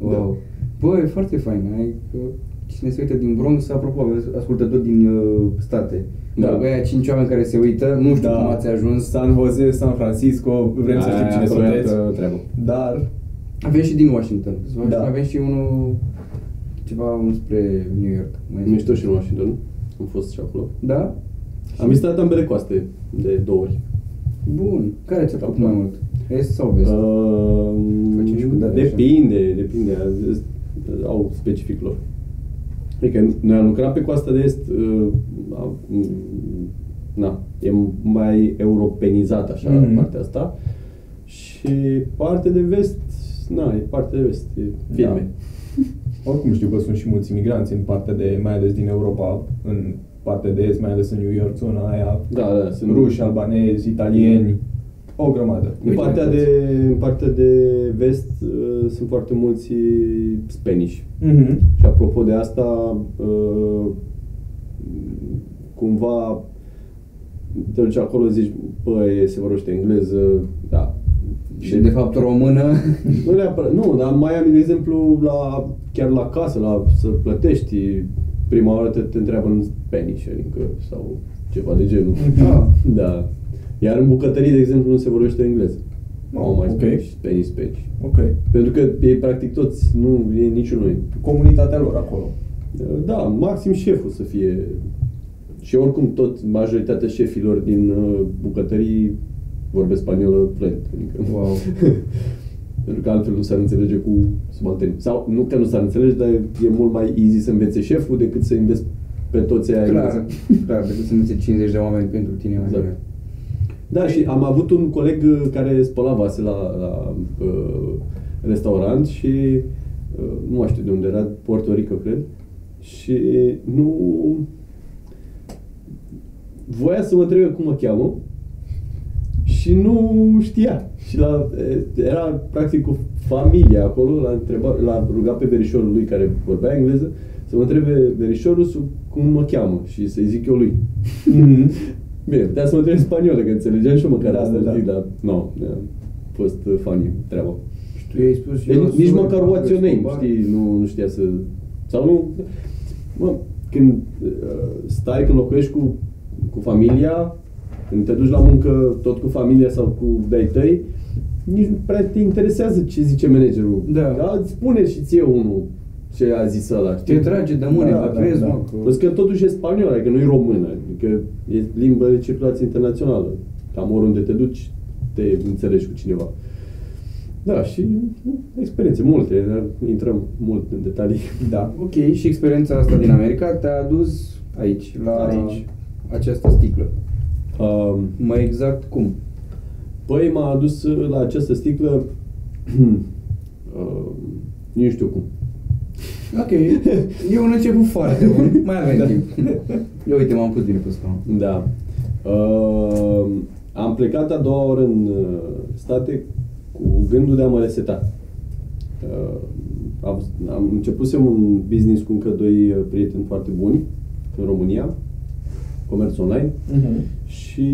Wow. Bă, e foarte fain. Ai, că cine se uită din Bronx, apropo, aveți ascultători din uh, state. Da. Da. Aia cinci oameni care se uită, nu știu Da. cum ați ajuns. San Jose, San Francisco, vrem să știm Aia, cine asta e sunteți. altă treabă. Dar, Avem și din Washington. Da. Da. Avem și unul ceva înspre New York. Mai Nu știu și în Washington, am fost și acolo. Da? Am vizitat ambele coaste de două ori. Bun. Care ți-a plăcut Da. mai mult? Est sau vest? Uh, Facem și cu date, depinde, depinde, au specific lor. Adică noi am lucrat pe coasta de est, uh, a- m- na, e mai europenizat așa Mhm. partea asta și partea de vest, na, e partea de vest, e filme. Oricum știu că sunt și mulți imigranți în partea de, mai ales din Europa, în partea de est, mai ales în New York, zona aia, Da, da, sunt ruși, albanezi, italieni, o grămadă. În partea, de, în partea de vest uh, sunt foarte mulți spanish. Mhm. Și apropo de asta, uh, cumva te duci acolo zici, băi, se vorbește engleză, da. Și de fapt română. Nu neapărat, nu, dar mai am, de exemplu, la, chiar la casă, la să plătești, prima oară te, te întreabă în Spanish, adică, sau ceva de genul. Ah. (laughs) Da. Iar în bucătării, de exemplu, nu se vorbește engleză. Oh, Au mai ok. Spanish, Spanish, Spanish. Ok. Pentru că ei practic toți, nu e niciunul. Comunitatea lor acolo. Da, maxim șeful să fie. Și oricum tot majoritatea șefilor din uh, bucătării vorbesc spaniolă fluent. Adică, Wow. (laughs) pentru că altfel nu s-ar înțelege cu subalternii. Sau nu că nu s-ar înțelege, dar e mult mai easy să învețe șeful decât să înveți pe toți aia Clar, engleză. clar, decât să învețe 50 de oameni pentru tine mai Exact. bine. Da, și am avut un coleg uh, care spăla vase la, la uh, restaurant și uh, nu mai știu de unde era, Puerto Rico, cred. Și nu... Voia să mă întrebe cum mă cheamă și nu știa. Și la, era practic cu familia acolo, l-a, întrebat, l-a rugat pe verișorul lui care vorbea engleză să mă întrebe verișorul sub cum mă cheamă și să-i zic eu lui. Mhm. (laughs) Bine, putea să mă întreb în spaniolă, că înțelegeam și eu măcar Da, asta, da, da. știi, dar nu, a fost uh, funny treaba. Și tu i-ai spus Deci, eu nici sunt măcar what's your name, Escobar. știi, nu, nu știa să... Sau nu... Mă, când uh, stai, când locuiești cu, cu familia, Când te duci la muncă tot cu familia sau cu de tăi, nici nu prea te interesează ce zice managerul. Da. Dar îți spune și ție unul ce a zis ăla. Te trage de mâine, Da, da, da, crezi, da. mă, că- Plus că totuși e spaniolă, adică nu e română, adică e limbă de circulație internațională. Cam oriunde te duci, te înțelegi cu cineva. Da, și experiențe multe, dar intrăm mult în detalii. Da. Ok, și experiența asta din America te-a adus aici, la Aici. această sticlă. Um, Mai exact cum? Păi m-a adus la această sticlă, (clears throat) uh, nu știu cum. Ok, e un început foarte bun, mai avem timp. Eu uite, m-am pus din pe scaun. Da. Uh, am plecat a doua oră în uh, state cu gândul de a mă reseta. Uh, am, am începusem un business cu încă doi uh, prieteni foarte buni în România, comerț online, Mhm. Și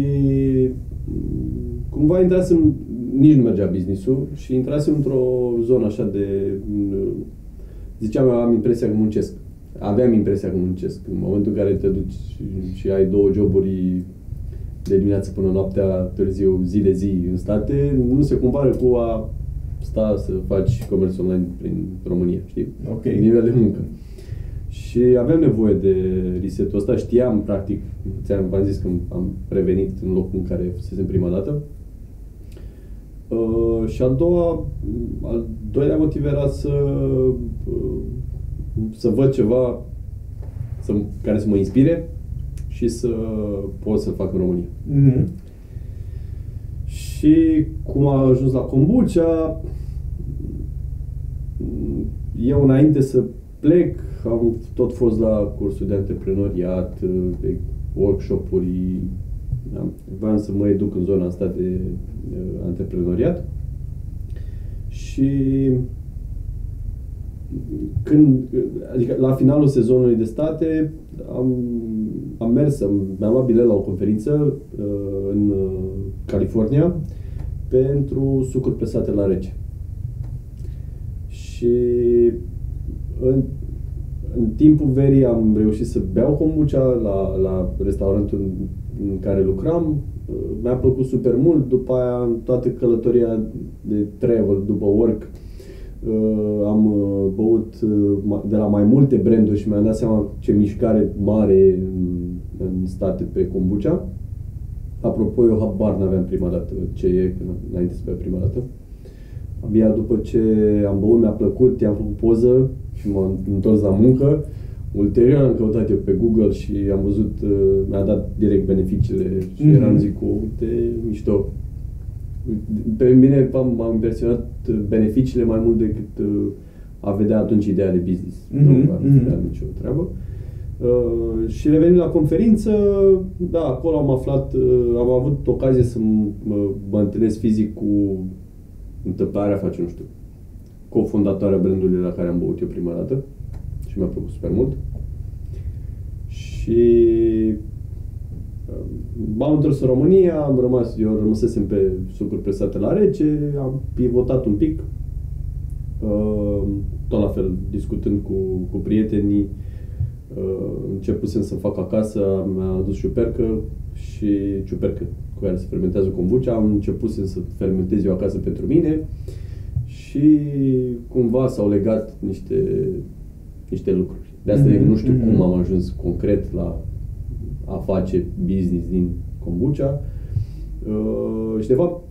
mm, cumva intrasem, nici nu mergea business-ul și intrasem într-o zonă așa de, mm, ziceam, am impresia că muncesc. Aveam impresia că muncesc. În momentul în care te duci și, și ai două joburi de dimineață până noaptea târziu, zi de zi în state, nu se compară cu a sta să faci comerț online prin România, știi? Ok. Nivel de muncă. Și aveam nevoie de resetul ăsta, știam practic, ți-am v-am zis că am prevenit în locul în care fusesem prima dată. Uh, și a doua, al doilea motiv era să, uh, să văd ceva să, care să mă inspire și să pot să-l fac în România. Mhm. Și cum a ajuns la kombucha, eu înainte să plec, am tot fost la cursuri de antreprenoriat, de workshop-uri, am, vreau să mă educ în zona asta de uh, antreprenoriat. Și când, adică la finalul sezonului de state, am, am mers, am, mi-am luat bilet la o conferință uh, în uh, California pentru sucuri presate la rece. Și în, în timpul verii am reușit să beau kombucha la, la restaurantul în, în care lucram. Uh, Mi-a plăcut super mult. După aia, în toată călătoria de travel, după work, uh, am uh, băut uh, ma- de la mai multe branduri și mi-am dat seama ce mișcare mare e în, în state pe kombucha. Apropo, eu habar n-aveam prima dată ce e, când, înainte să beau prima dată. Abia după ce am băut, mi-a plăcut, i-am făcut poză și m-am întors la muncă. Ulterior am căutat eu pe Google și am văzut, uh, mi-a dat direct beneficiile și Mhm. eram zic, uite, mișto. Pe mine m- m-a impresionat uh, beneficiile mai mult decât uh, a vedea atunci ideea de business. Mhm, Nu am mhm. mm nicio treabă. Uh, și revenind la conferință, da, acolo am aflat, uh, am avut ocazie să m- mă, mă întâlnesc fizic cu întâmplarea face, nu știu, cofondatoarea brandului la care am băut eu prima dată și mi-a plăcut super mult. Și uh, m-am întors în România, am rămas, eu rămăsesem pe sucuri presate la rece, am pivotat un pic, uh, tot la fel, discutând cu, cu prietenii, uh, începusem să fac acasă, mi-a adus ciupercă și ciupercă cu care se fermentează kombucha, am început să fermentez eu acasă pentru mine și cumva s-au legat niște, niște lucruri. De asta Mhm, nu știu mhm. cum am ajuns concret la a face business din kombucha. Uh, și de fapt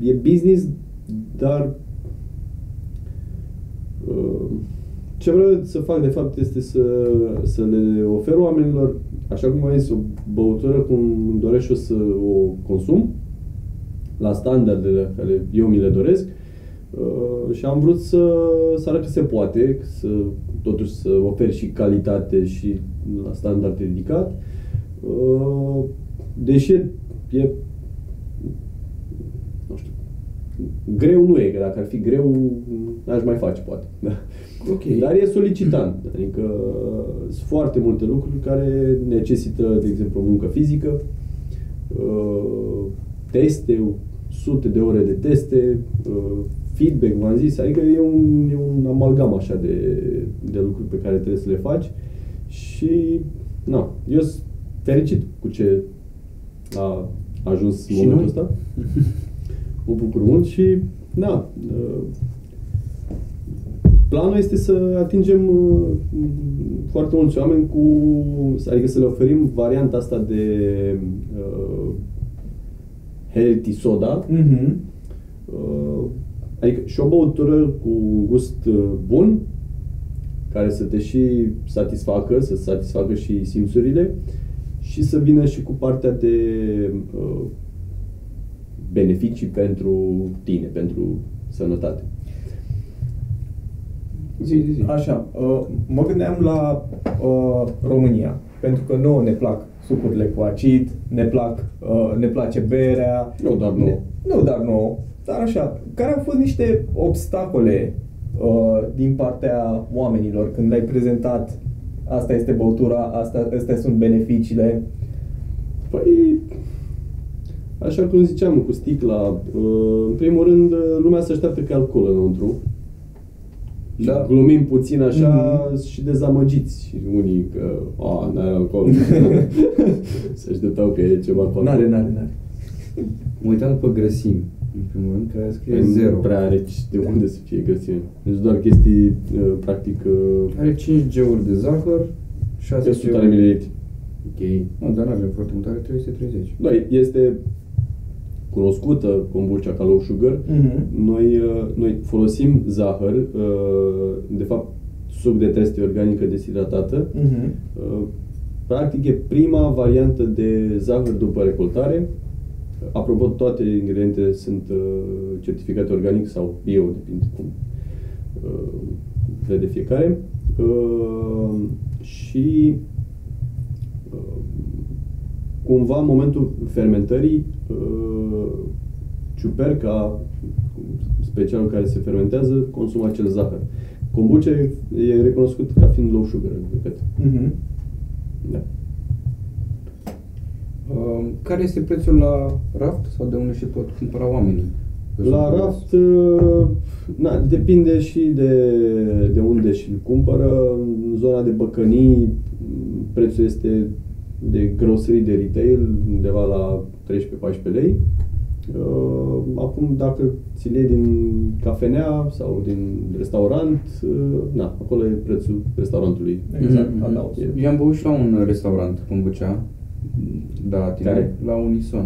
e business, dar uh, ce vreau să fac de fapt este să, să le ofer oamenilor, așa cum am zis, o băutură cum îmi doresc și eu să o consum, la standardele care eu mi le doresc uh, și am vrut să, să arăt că se poate, să totuși să ofer și calitate și la standard ridicat. Uh, deși e, e nu știu, greu nu e, că dacă ar fi greu, n-aș mai face, poate. Da. Ok. Dar e solicitant, adică sunt foarte multe lucruri care necesită, de exemplu, muncă fizică, uh, teste, sute de ore de teste, uh, feedback, v-am zis, adică e un, e un amalgam așa de, de lucruri pe care trebuie să le faci și, na, eu sunt fericit cu ce a ajuns Și momentul noi. ăsta. Mă bucur mult și, da, uh, planul este să atingem uh, foarte mulți oameni cu, adică să le oferim varianta asta de uh, healthy soda, Mhm. Uh, adică și o băutură cu un gust uh, bun, care să te și satisfacă, să satisfacă și simțurile și să vină și cu partea de uh, beneficii pentru tine, pentru sănătate. Zi, zi, zi. Așa, uh, mă gândeam la uh, România, pentru că nouă ne plac sucurile cu acid, ne plac, uh, ne place berea. Nu doar nouă. Ne, nu doar nouă, dar așa, care au fost niște obstacole uh, din partea oamenilor când le-ai prezentat asta este băutura, asta, astea sunt beneficiile. Păi, așa cum ziceam cu sticla, uh, în primul rând, uh, lumea se așteaptă că e alcool înăuntru. Și Da. glumim puțin așa Mhm. și dezamăgiți. Și unii că, a, n-are alcool. (laughs) se așteptau că e ceva cu alcool. N-are, n-are, n-are. Mă uitam după grăsimi, în primul rând, care scrie Păi nu zero. prea are de unde să fie grăsime. Deci doar chestii, uh, practic, uh, Are 5 G-uri de zahăr, 6 pe 100 de G-uri... mililitri. Ok. Nu, dar nu avem foarte mult, are 330. Da, este cunoscută kombucha ca low sugar. Mhm. Noi, uh, noi folosim zahăr, uh, de fapt suc de trestie organică deshidratată. Mhm. Uh, Practic e prima variantă de zahăr după recoltare. Apropo, toate ingredientele sunt uh, certificate organic sau bio, depinde cum uh, vede fiecare. Uh, Și uh, cumva în momentul fermentării uh, ciuperca, specialul care se fermentează, consumă acel zahăr. Kombucha e- e recunoscut ca fiind low sugar, repet. Mhm. Da. Uh, care este prețul la raft sau de unde și pot cumpăra oamenii? Că La sunt raft, uh, na, depinde și de, de unde și îl cumpără. În zona de băcănii, m, prețul este de grocery de retail, undeva la 13-14 lei. Uh, Acum, dacă ți le iei din cafenea sau din restaurant, uh, na, acolo e prețul restaurantului. Exact, Mhm. adaos. E- Eu am băut și la un restaurant kombucha, da, tine, Care? la Unison.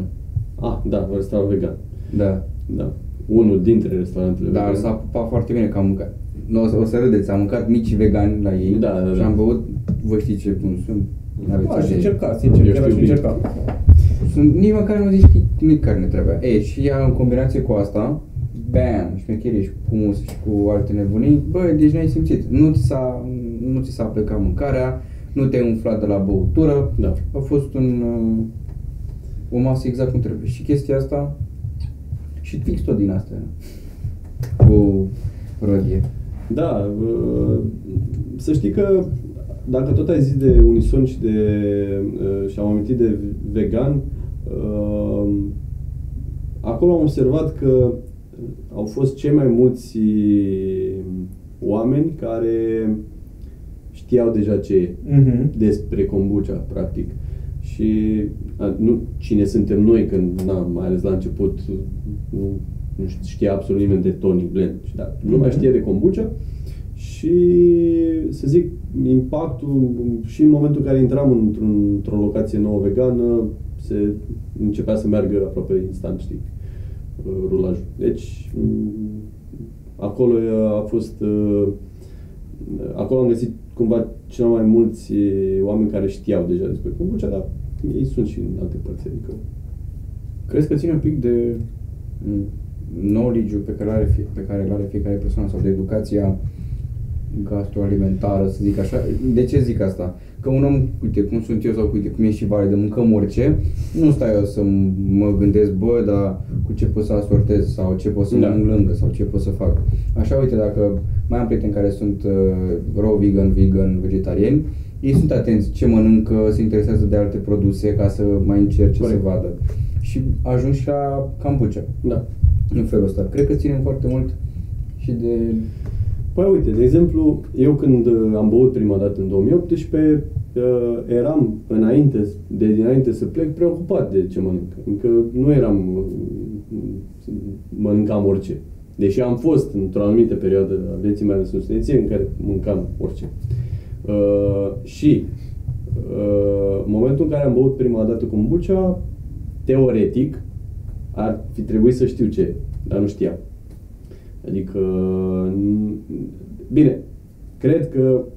Ah, da, un restaurant vegan. Da. Da. Unul dintre restaurantele Dar vegan. s-a pupat foarte bine că am mâncat. Nu, o să, o să râdeți, am mâncat mici vegani la ei Da, da, și da. am băut, vă știți ce bun sunt. N-aveți Aș idee. încerca, sincer, Eu chiar aș știu bine. încerca. Sunt, nici măcar nu zici că nici carne trebuia. E, și ea în combinație cu asta, bam, șmecherie și cu humus și cu alte nebunii, bă, deci n-ai simțit. Nu ți s-a, nu ți s-a plecat mâncarea, nu te-ai umflat de la băutură. Da. A fost un, uh, o masă exact cum trebuie. Și chestia asta, și fix tot din astea, cu rodie. Da, uh, să știi că dacă tot ai zis de unison și de uh, și am amintit de vegan, uh, acolo am observat că au fost cei mai mulți oameni care știau deja ce e Mhm. despre kombucha, practic. Și a, nu cine suntem noi, când, na, mai ales la început, nu, nu știa absolut nimeni de tonic blend. Și da, lumea Mhm. știe de kombucha și, să zic, impactul și în momentul în care intram într-un, într-o locație nouă vegană, se începea să meargă aproape instant, știi, uh, rulajul. Deci, m, acolo a fost uh, acolo am găsit cumva cel mai mulți e, oameni care știau deja despre kombucha, dar ei sunt și în alte părți, adică Crezi că ține un pic de mm, knowledge-ul pe care, are, fie- pe care îl are fiecare persoană sau de educația gastroalimentară, să zic așa. De ce zic asta? Că un om, uite, cum sunt eu sau uite, cum e și Vale, de mâncăm orice, nu stai eu să m- mă gândesc, bă, dar cu ce pot să asortez sau ce pot să Da. mănânc lângă sau ce pot să fac. Așa, uite, dacă mai am prieteni care sunt uh, raw vegan, vegan, vegetariani, ei sunt atenți ce mănâncă, se interesează de alte produse ca să mai încerce Corect. să vadă. Și ajung și la cambucea da. în felul ăsta. Cred că ținem foarte mult și de... Păi uite, de exemplu, eu când uh, am băut prima dată în 2018, uh, eram înainte, de dinainte să plec, preocupat de ce mănânc. Încă nu eram, uh, mâncam orice. Deși am fost într-o anumită perioadă a vieții mele de studenție în care mâncam orice. Uh, și uh, în momentul în care am băut prima dată kombucha, teoretic, ar fi trebuit să știu ce, dar nu știam. Adică, n- bine, cred că uh,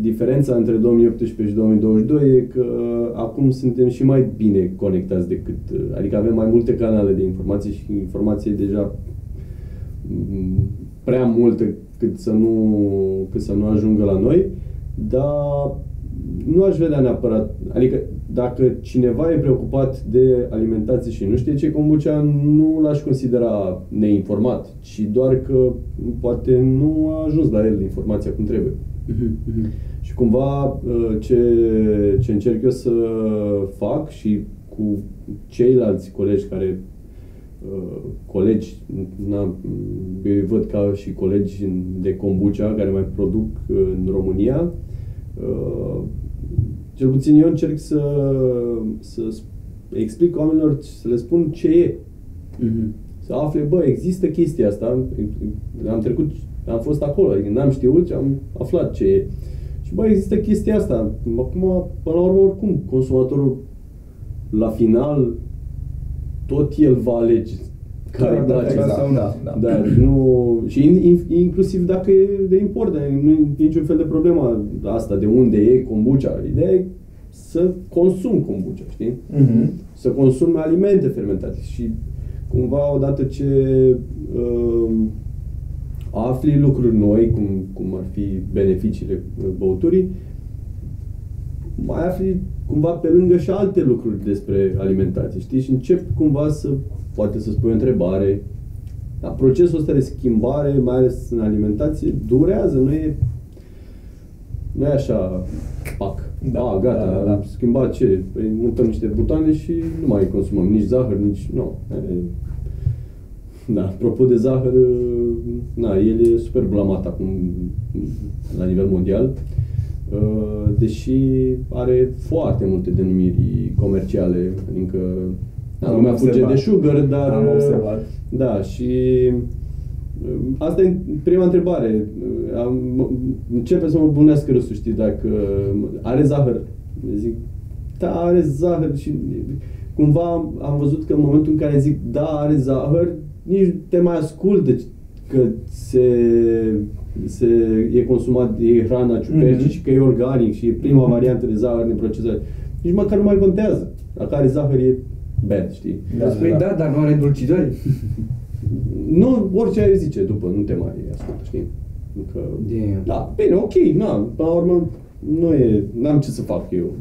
diferența între 2018 și 2022 e că uh, acum suntem și mai bine conectați decât, uh, adică avem mai multe canale de informații și informație deja mm, prea multe cât să nu, cât să nu ajungă la noi, dar nu aș vedea neapărat, adică dacă cineva e preocupat de alimentație și nu știe ce e kombucha, nu l-aș considera neinformat, ci doar că poate nu a ajuns la el informația cum trebuie. Și cumva uh, ce, ce încerc eu să fac și cu ceilalți colegi care uh, colegi, na, eu îi văd ca și colegi de kombucha care mai produc în România, uh, cel puțin eu încerc să, să explic oamenilor, să le spun ce e. Să afle, bă, există chestia asta, am trecut, am fost acolo, adică n-am știut și am aflat ce e. Și bă, există chestia asta. Acum, până la urmă, oricum, consumatorul la final, tot el va alege care îi place. exact, sau da, da. Da, nu, și in, in, inclusiv dacă e de import, dar nu e niciun fel de problemă asta, de unde e kombucha. Ideea e să consum kombucha, știi? Mhm. Să consum alimente fermentate și cumva odată ce uh, afli lucruri noi, cum, cum ar fi beneficiile băuturii, mai afli cumva pe lângă și alte lucruri despre alimentație, știi? Și încep cumva să, poate să spui o întrebare, dar procesul ăsta de schimbare, mai ales în alimentație, durează, nu e, nu e așa, pac. Da, Da, A, gata, da, da. am schimbat ce? Păi mutăm niște butoane și nu mai consumăm nici zahăr, nici... Nu. E, Da, apropo de zahăr, na, el e super blamat acum la nivel mondial, uh, deși are foarte multe denumiri comerciale, adică na, Am lumea fuge observat. de sugar, dar... Am observat. Da, și uh, asta e prima întrebare. Uh, Am, începe să mă bunească râsul, știi, dacă are zahăr. Zic, da, are zahăr și cumva am, am văzut că în momentul în care zic da, are zahăr, nici te mai ascultă că se, se e consumat, e hrana ciupercii Mhm. și că e organic și e prima variantă de zahăr din procesare. Nici măcar nu mai contează. Dacă are zahăr e bad, știi? Da, Spui, da, da, da. dar nu are dulcitori? (laughs) Nu, orice ai zice după, nu te mai ascultă, știi? Că, Damn. da, bine, ok, na, până la urmă, nu e, n-am ce să fac eu.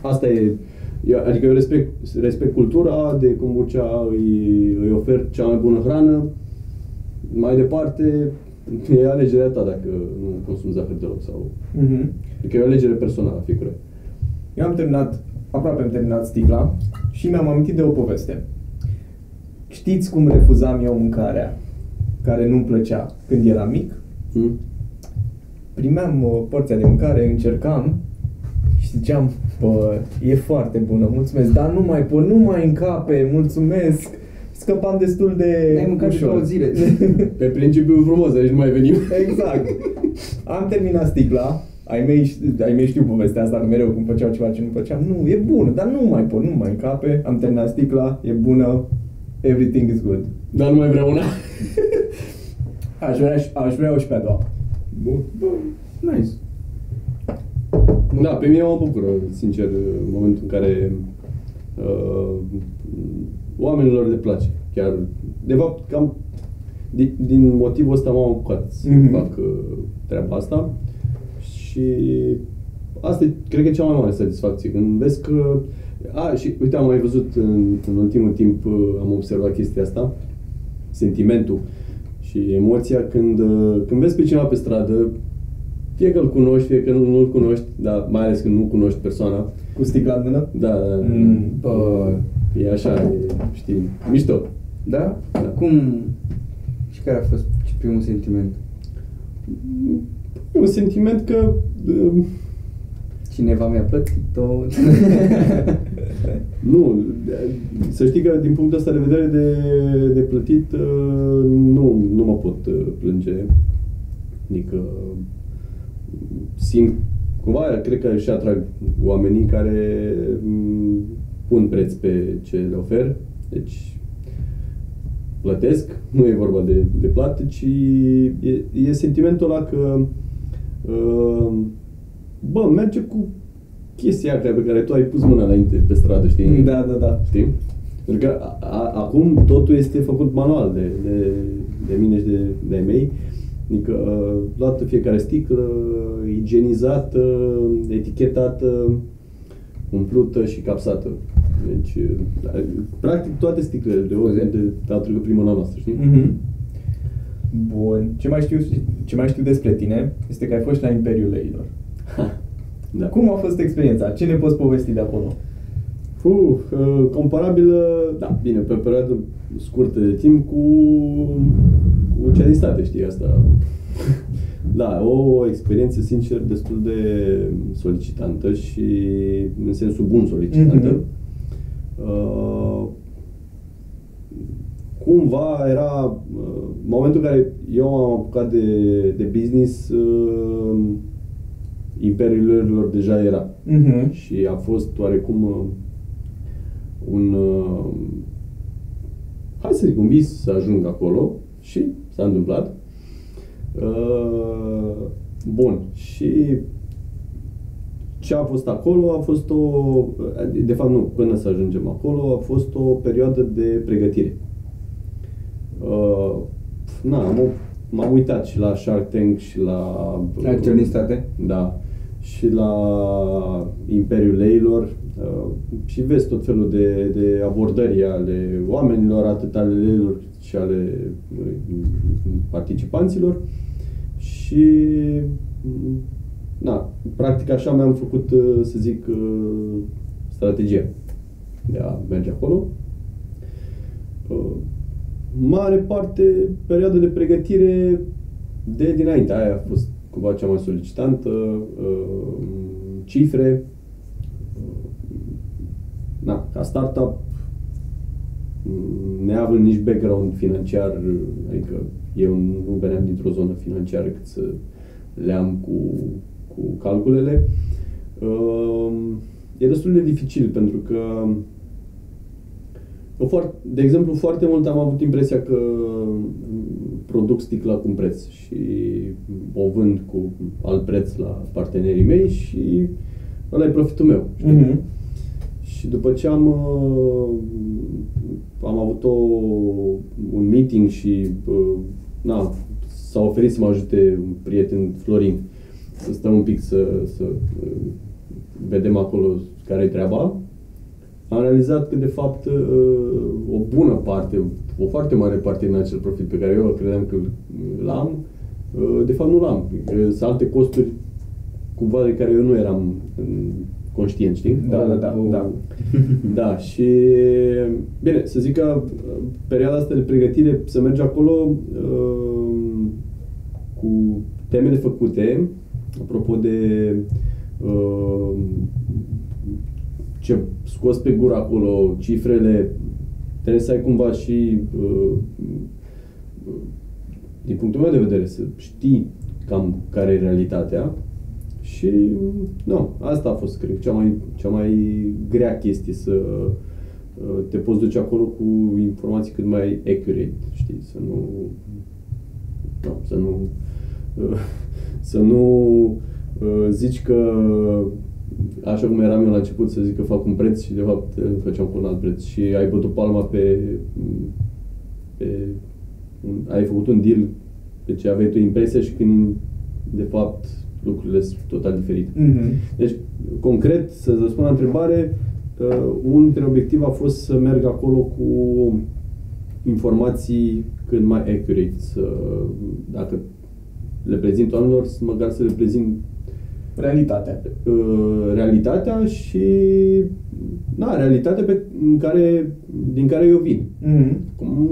Asta e, eu, adică eu respect, respect cultura de kombucha, îi, îi ofer cea mai bună hrană, mai departe, e alegerea ta dacă nu consumi zahăr deloc sau... Mhm. Adică e o alegere personală a fiecăruia. Eu am terminat, aproape am terminat sticla și mi-am amintit de o poveste. Știți cum refuzam eu mâncarea care nu-mi plăcea când eram mic? Hmm? Primeam uh, porția de mâncare, încercam și ziceam, bă, e foarte bună, mulțumesc, dar nu mai pot, nu mai încape, mulțumesc. Scăpam destul de N-ai mâncat de ușor. două zile. (laughs) Pe principiul frumos, aici nu mai venim. Exact. Am terminat sticla. Ai mei, ș- ai mei știu povestea asta, că mereu când făceau ceva ce nu făceam. Nu, e bună, dar nu mai pot, nu mai încape. Am terminat sticla, e bună, everything is good. Dar nu mai vreau una. (laughs) Aș vrea, și- aș vrea o și pe a doua. Bun. Nice. Da, pe mine mă bucură, sincer, în momentul în care uh, oamenilor le place. Chiar, de fapt, cam din, din motivul ăsta m-am apucat să Mhm. fac uh, treaba asta și asta e, cred că e cea mai mare satisfacție, când vezi că a, și uite, am mai văzut în, în ultimul timp, uh, am observat chestia asta, sentimentul și emoția când, uh, când vezi pe cineva pe stradă, fie că îl cunoști, fie că nu- nu-l cunoști, dar mai ales când nu cunoști persoana, Cu sticla în mână? da, da, da. Mm. Bă, e așa, e, știi, mișto. da? Da. Cum? Și care a fost primul sentiment? E un sentiment că um, Cineva mi-a plătit-o. (laughs) Nu, de- să știi că din punctul ăsta de vedere de, de plătit, uh, nu, nu mă pot uh, plânge. Adică simt, cumva, cred că și atrag oamenii care m, pun preț pe ce le ofer. Deci plătesc, nu e vorba de, de plată, ci e, e sentimentul ăla că uh, bă, merge cu chestia aia pe care tu ai pus mâna înainte pe stradă, știi? Da, da, da. Știi? Pentru că a, a, acum totul este făcut manual de, de, de mine și de, de ai mei. Adică uh, luată fiecare sticlă, igienizată, etichetată, umplută și capsată. Deci, uh, practic toate sticlele de ori de, au trecut prin mâna noastră, știi? Mhm. Bun. Ce mai, știu, ce mai știu despre tine este că ai fost la Imperiul Leilor. (laughs) Da. Cum a fost experiența? Ce ne poți povesti de acolo? Puh, uh, comparabilă, da, bine, pe o perioadă scurtă de timp cu, cu cea din state, știi, asta. (laughs) Da, o experiență, sincer, destul de solicitantă și în sensul bun solicitantă. Mhm. Uh, cumva era uh, momentul în care eu m-am apucat de, de business, uh, Imperiul Lorilor deja era. Mhm. Și a fost oarecum uh, un, uh, hai să zic, un vis să ajung acolo și s-a întâmplat. Uh, bun, și ce a fost acolo a fost o, de fapt nu, până să ajungem acolo, a fost o perioadă de pregătire. Uh, na, am, m-am uitat și la Shark Tank și la... La cel din state? Da. Și la Imperiul Leilor uh, și vezi tot felul de, de abordări ale oamenilor, atât ale leilor și ale uh, participanților. Și mm, na, practic așa mi-am făcut, uh, să zic, uh, strategia de a merge acolo. Uh, Mare parte, perioada de pregătire de dinainte, aia a fost cumva cea mai solicitantă, uh, cifre, uh, na, ca startup, mm, neavând nici background financiar, adică eu nu veneam dintr-o zonă financiară cât să le am cu, cu calculele, uh, e destul de dificil pentru că o foarte, de exemplu, foarte mult am avut impresia că produc sticla cu un preț și o vând cu alt preț la partenerii mei și ăla e profitul meu. Știi? Mhm. Și după ce am, uh, am avut o, un meeting și uh, na, s-a oferit să mă ajute un prieten, Florin, să stăm un pic să, să uh, vedem acolo care e treaba, am realizat că, de fapt, uh, o bună parte, o foarte mare parte din acel profit pe care eu credeam că l-am, uh, de fapt nu l-am. Uh, Sunt alte costuri cumva de care eu nu eram mm, conștient, știi? Da, da, da, da. (laughs) Da, și bine, să zic că uh, perioada asta de pregătire, să mergi acolo uh, cu temele făcute, apropo de uh, ce scos pe gură acolo, cifrele, trebuie să ai cumva și uh, din punctul meu de vedere, să știi cam care e realitatea și nu, asta a fost, cred, cea mai, cea mai grea chestie să uh, te poți duce acolo cu informații cât mai accurate, știi, să nu, nu să nu, uh, să nu uh, zici că așa cum eram eu la început să zic că fac un preț și de fapt îl făceam cu un alt preț. Și ai bătut palma pe, pe un, ai făcut un deal pe ce aveai tu impresia și când de fapt lucrurile sunt total diferite. Mhm. Deci, concret, să răspund la întrebare, uh, unul dintre obiective a fost să merg acolo cu informații cât mai accurate, să, dacă le prezint oamenilor, să măcar să le prezint Realitatea. uh, realitatea și na, realitatea pe, în care, din care eu vin. Mhm. Cum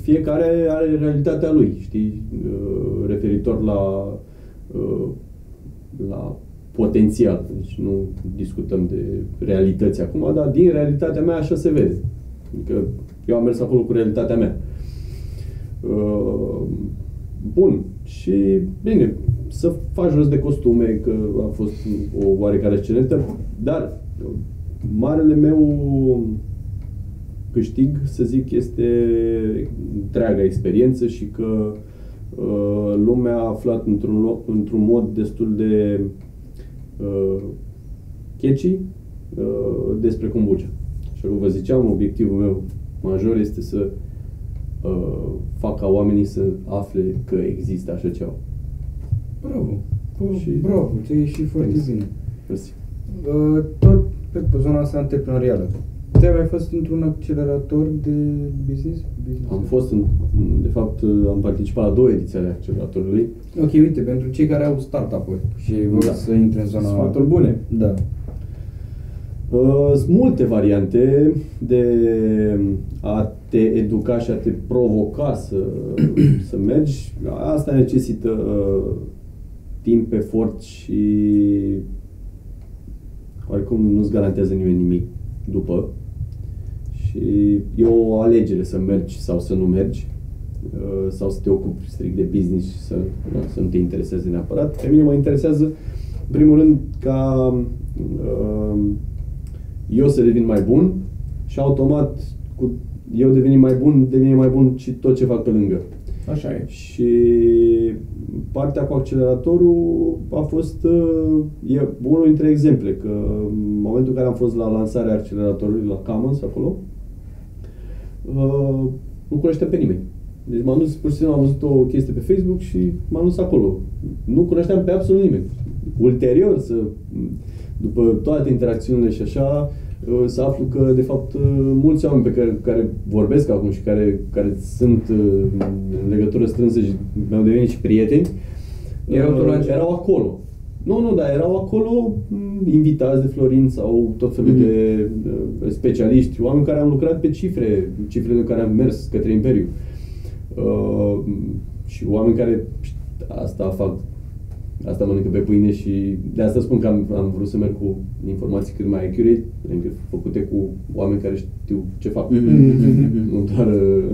fiecare are realitatea lui, știi, uh, referitor la, uh, la potențial. Deci nu discutăm de realități acum, dar din realitatea mea așa se vede. Adică eu am mers acolo cu realitatea mea. Uh, bun. Și bine, să faci rost de costume, că a fost o oarecare excelentă, dar marele meu câștig, să zic, este întreaga experiență și că uh, lumea a aflat într-un, loc, într-un mod destul de uh, catchy uh, despre kombucha. Și cum vă ziceam, obiectivul meu major este să uh, fac ca oamenii să afle că există așa ceva. Bravo. Și- Și... Bravo, ce e și foarte Thanks. bine. Mersi. Uh, tot pe zona asta antreprenorială. Te-ai mai fost într-un accelerator de business? business? Am fost, în, de fapt, am participat la două ediții ale acceleratorului. Ok, uite, pentru cei care au startup-uri și vor Da. să intre în zona... Sfaturi bune. Da. Uh, Sunt multe variante de a te educa și a te provoca să, (clears throat) să mergi. Asta necesită uh, timp, efort și oricum nu-ți garantează nimeni nimic după. Și e o alegere să mergi sau să nu mergi uh, sau să te ocupi strict de business și să, să nu te intereseze neapărat. Pe mine mă interesează, în primul rând, ca uh, eu să devin mai bun și automat cu eu devenind mai bun, devine mai bun și tot ce fac pe lângă. Așa e. Și partea cu acceleratorul a fost uh, e unul dintre exemple, că în momentul în care am fost la lansarea acceleratorului la Commons acolo, uh, nu cunoșteam pe nimeni. Deci m-am dus, pur și simplu am văzut o chestie pe Facebook și m-am dus acolo. Nu cunoșteam pe absolut nimeni. Ulterior, să, după toate interacțiunile și așa, uh, să aflu că, de fapt, uh, mulți oameni pe care, care vorbesc acum și care, care sunt uh, în legătură strânsă și mi-au devenit și prieteni, Erau tot la uh, început? erau acolo. Nu, nu, dar erau acolo m, invitați de Florin sau tot felul Mhm. de uh, specialiști, oameni care am lucrat pe cifre, cifrele care am mers către Imperiu. Uh, și oameni care asta fac, asta mănâncă pe pâine și de asta spun că am, am vrut să merg cu informații cât mai accurate, adică făcute cu oameni care știu ce fac. Mhm. Nu doar, uh,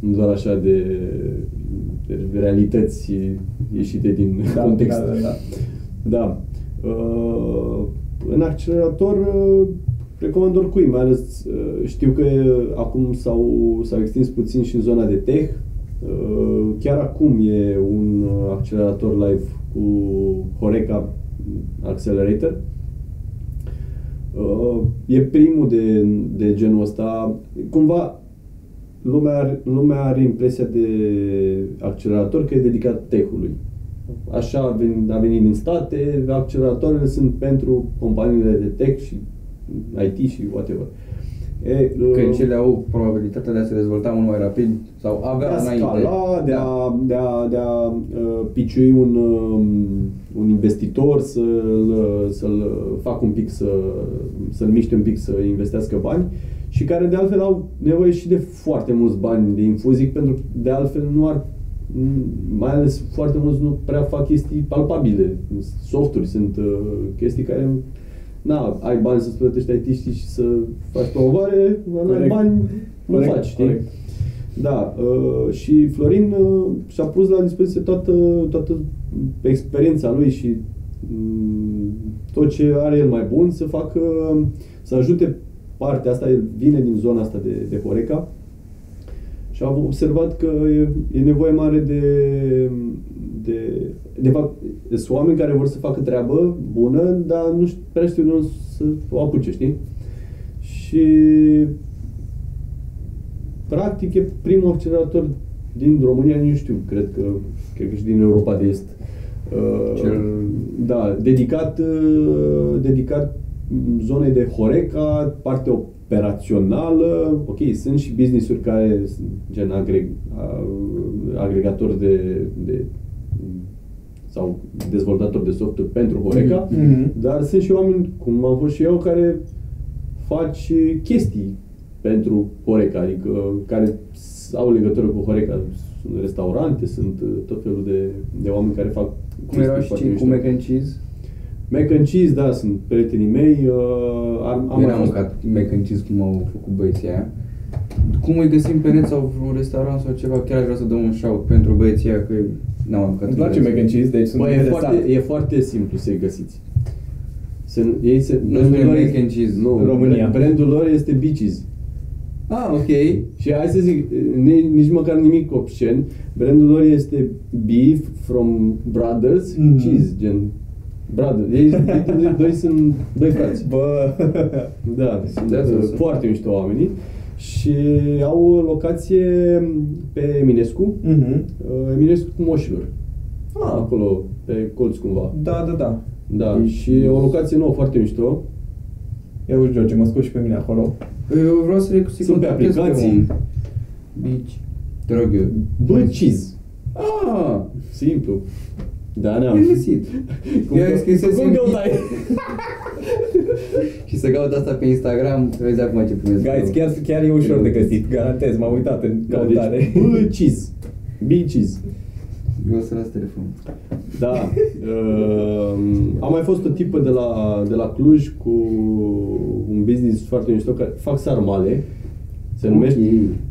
nu doar așa de, de realități ieșite din Da, context. da, da, da. Da. Uh, în accelerator uh, recomand oricui, mai ales uh, știu că uh, acum s-au, s-au extins puțin și în zona de tech. Uh, chiar acum e un uh, accelerator live cu Horeca Accelerator. Uh, e primul de, de genul ăsta. Cumva lumea are, lumea are impresia de accelerator că e dedicat tehului. Așa a venit, a venit din state, acceleratoarele sunt pentru companiile de tech și IT și whatever. E, Că uh, cele au probabilitatea de a se dezvolta mult mai rapid sau de avea a înainte. scala, de a, de a, de a uh, piciui un, um, un investitor, să-l, să-l fac un pic, să, să-l miște un pic, să investească bani și care de altfel au nevoie și de foarte mulți bani de infuzii, pentru că de altfel nu ar mai ales foarte mulți nu prea fac chestii palpabile. Softuri sunt uh, chestii care na, ai bani să-ți plătești it și să faci promovare, dar nu ai Corect. bani, nu Corect, faci, știi? corect. Da, uh, și Florin uh, și-a pus la dispoziție toată, toată experiența lui și mm, tot ce are el mai bun să facă, să ajute partea asta, el vine din zona asta de, de Horeca și am observat că e, e nevoie mare de, de, de fapt, sunt oameni care vor să facă treabă bună, dar nu știu, prea știu de unde să o apuce, știi? Și practic e primul accelerator din România, nu știu, cred că, cred că și din Europa de Est. Uh, Cel- Da, dedicat, uh, dedicat zonei de Horeca, parte operațională, ok, sunt și business-uri care sunt gen agreg, uh, agregatori de, de sau dezvoltatori de software pentru Horeca, Mhm. dar sunt și oameni, cum am fost și eu, care faci chestii pentru Horeca, adică care au legătură cu Horeca. Sunt restaurante, sunt uh, tot felul de, de oameni care fac Cum erau și foarte cei cu mișto. mac and cheese? Mac and cheese, da, sunt prietenii mei. Uh, am, am Eu mai n-am fost- mâncat mac and cheese cum au făcut băieții aia. Cum îi găsim pe net sau vreun restaurant sau ceva, chiar aș vrea să dăm un shout pentru băieții aia, că n-am mâncat. Îmi place mac and cheese, deci sunt Bă, e interesat. foarte, e foarte simplu să-i găsiți. Sunt, ei se, Nu brandul spune lor mac este- and cheese. Nu, În România. Brandul lor este Beaches. Ah, ok. Și hai să zic, ni- nici măcar nimic obscen. Brandul lor este Beef from Brothers Mhm. Cheese, gen Brothers. Ei, ei doi, doi sunt doi frați. Bă, (laughs) Da, sunt Da, uh, sunt. foarte mișto oamenii. Și au locație pe Eminescu, Mhm. uh, Eminescu cu moșilor. Ah. Acolo, pe colț cumva. da, da, da. Da, și o locație nouă foarte mișto. Ia uite, George, mă scot și pe mine acolo. Eu vreau să le să Sunt pe aplicații. Beach. Te rog eu. Bă, cheese. Ah, Simplu. Da, ne-am. am găsit. (laughs) Cum Eu că- am scris să cum căutai? (laughs) și să caut asta pe Instagram, să vezi acum ce primesc. Guys, chiar, chiar e ușor de găsit, garantez, m-am uitat în Da, căutare. deci, (laughs) bă, cheese. Bee cheese. Eu o să las telefonul. Da. Uh, am mai fost o tipă de la, de la Cluj cu un business foarte mișto care fac sarmale. Se Ok. numește,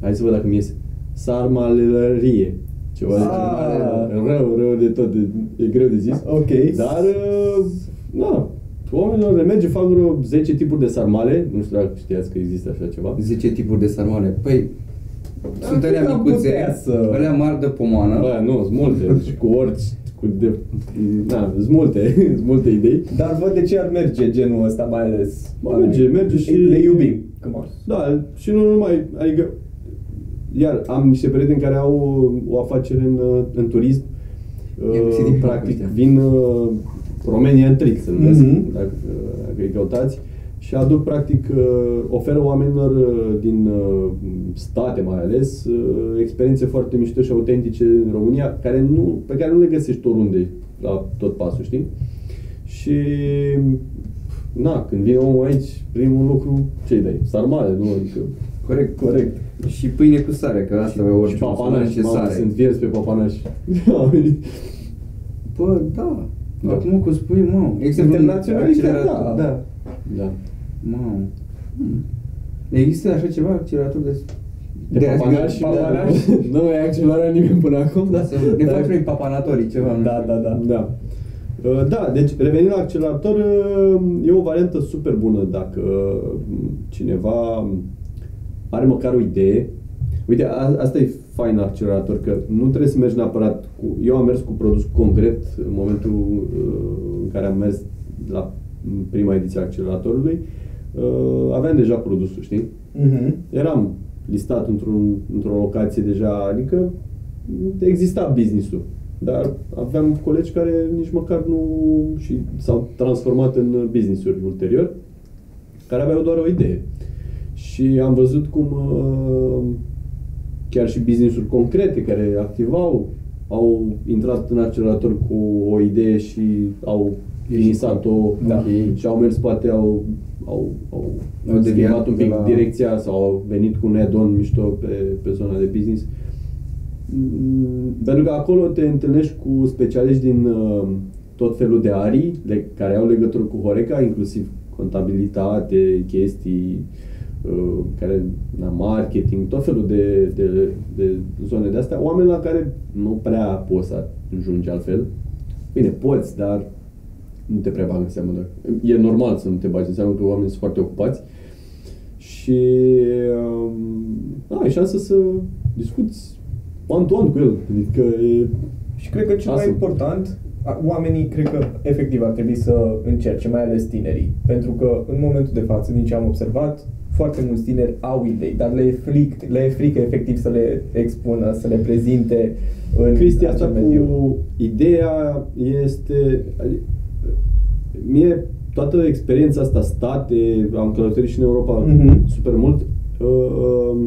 hai să văd dacă mi iese, sarmalărie. Ceva de Ah. genul. Rău, rău de tot, e, e greu de zis. Ok. Dar, uh, na, oamenilor le merge, fac vreo 10 tipuri de sarmale. Nu știu dacă știați că există așa ceva. 10 tipuri de sarmale. Păi, sunt cred că alea am micuțe, putea să- alea mari de pomană. Bă, nu, sunt multe. și cu orice, cu de, na, sunt multe, (laughs) sunt multe idei. Dar văd de ce ar merge genul ăsta, mai ales. Bă, merge, merge și- Le iubim. Come on. Da, și nu numai, adică, iar am niște prieteni care au o afacere în, în turism, I-am găsit din uh, prag practic ăștia. vin uh, Romanian Trick, se numesc, Mhm. dacă, uh, dacă îi căutați, și aduc practic, uh, oferă oamenilor uh, din uh, state mai ales, uh, experiențe foarte mișto și autentice în România, care nu, pe care nu le găsești oriunde la tot pasul, știi? Și na, când vine omul aici, primul lucru, ce-i dai? Sarmale, nu? Adică, Corect, corect. Și pâine cu sare, că asta e orice și o să papanași, mănânce mamă, sare. sunt vierți pe papanași. (laughs) Bă, da. Da. Acum că spui, mă, există vreun Internaționalitate, accelerator? da. da. da. Mamă. Hmm. Există așa ceva, accelerator de... De, papanași, papanași. (laughs) Nu mai accelerat nimeni până acum, Da, da. să ne Da. facem noi papanatorii ceva. nu Da, știu. da, da. Da. Uh, Da, deci revenind la accelerator, uh, e o variantă super bună dacă uh, cineva are măcar o idee. Uite, a, asta e fain la accelerator, că nu trebuie să mergi neapărat cu... Eu am mers cu produs concret în momentul uh, în care am mers la prima ediție a acceleratorului. Uh, aveam deja produsul, știi? Mhm. eram listat într-un, într-o locație deja, adică exista business-ul. Dar aveam colegi care nici măcar nu și s-au transformat în business-uri ulterior, care aveau doar o idee. Și am văzut cum uh, chiar și business-uri concrete care activau au intrat în accelerator cu o idee și au finisat-o Da. Ok. și au mers poate au au, au, Au au deviat schimbat un de pic la- direcția sau au venit cu un add-on mișto pe, pe zona de business. Mm, Pentru că acolo te întâlnești cu specialiști din uh, tot felul de arii le, care au legătură cu Horeca, inclusiv contabilitate, chestii uh, care, na, marketing, tot felul de, de, de zone de astea, oameni la care nu prea poți să ajungi altfel. Bine, poți, dar nu te prea bagă în seamă. Dar e normal să nu te bagi în seamă că oamenii sunt foarte ocupați. Și um, da, ai șansa să discuți one-to-one cu el. Adică e... Și cred că cel mai Awesome. important, a- oamenii cred că efectiv ar trebui să încerce, mai ales tinerii. Pentru că în momentul de față, din ce am observat, foarte mulți tineri au idei, dar le e, fric, le e frică efectiv să le expună, să le prezinte în Chestia asta acel mediu. cu ideea este... adică, Mie toată experiența asta, state, am călătorit și în Europa Mhm. super mult, uh,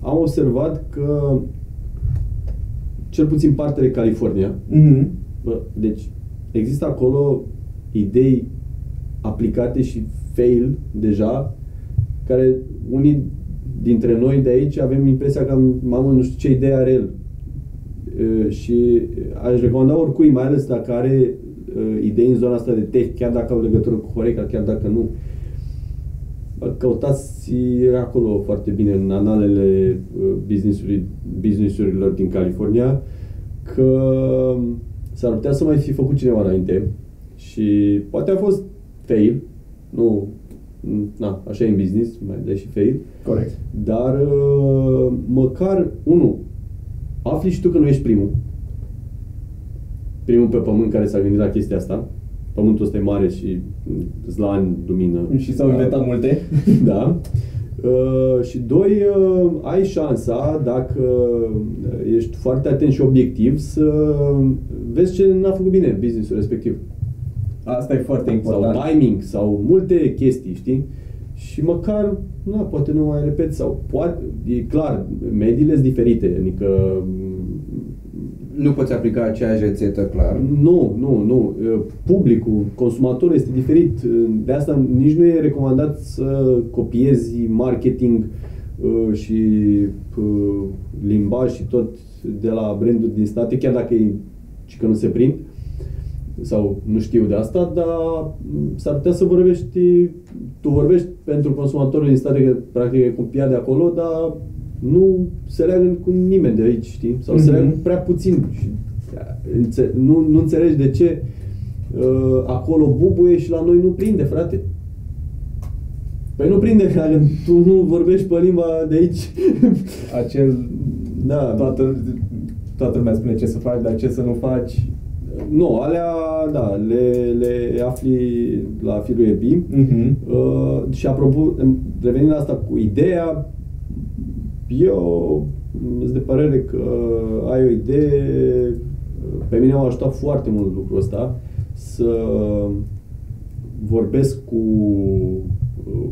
am observat că cel puțin partea de California, Mhm. Bă, deci există acolo idei aplicate și fail deja, care unii dintre noi de aici avem impresia că am, mamă, nu știu ce idee are el. E, Și aș recomanda oricui, mai ales dacă are uh, idei în zona asta de tech, chiar dacă au legătură cu Horeca, chiar dacă nu. Căutați acolo foarte bine în analele uh, business-uri, business-urilor din California că s-ar putea să mai fi făcut cineva înainte și poate a fost fail, nu, na, așa e în business, mai dai și fail, Corect. dar uh, măcar, unul, afli și tu că nu ești primul, primul pe pământ care s-a gândit la chestia asta, pământul ăsta e mare și îți la ani lumină. Și s-au inventat multe. (laughs) Da. Uh, și doi, uh, ai șansa, dacă ești foarte atent și obiectiv, să vezi ce n-a făcut bine businessul respectiv. Asta e foarte important. Sau timing, sau multe chestii, știi? Și măcar, na, poate nu mai repet, sau poate, e clar, mediile sunt diferite, adică Nu poți aplica aceeași rețetă, clar. Nu, nu, nu. Publicul, consumatorul este diferit. De asta nici nu e recomandat să copiezi marketing uh, și uh, limbaj și tot de la branduri din state, chiar dacă e și că nu se prind sau nu știu de asta, dar s-ar putea să vorbești, tu vorbești pentru consumatorul din state, că practic e copiat de acolo, dar nu se leagă cu nimeni de aici, știi? Sau se Mhm. leagă prea puțin și înțe- nu, nu înțelegi de ce uh, acolo bubuie și la noi nu prinde, frate. Păi nu prinde, (laughs) că tu nu vorbești pe limba de aici. Acel, Da. toată, toată lumea spune ce să faci, dar ce să nu faci. Nu, alea, da, le, le afli la firul EBI. Mhm. Uh, și apropo, revenind la asta cu ideea, eu sunt de părere că ai o idee, pe mine m-a ajutat foarte mult lucrul ăsta, să vorbesc cu, uh,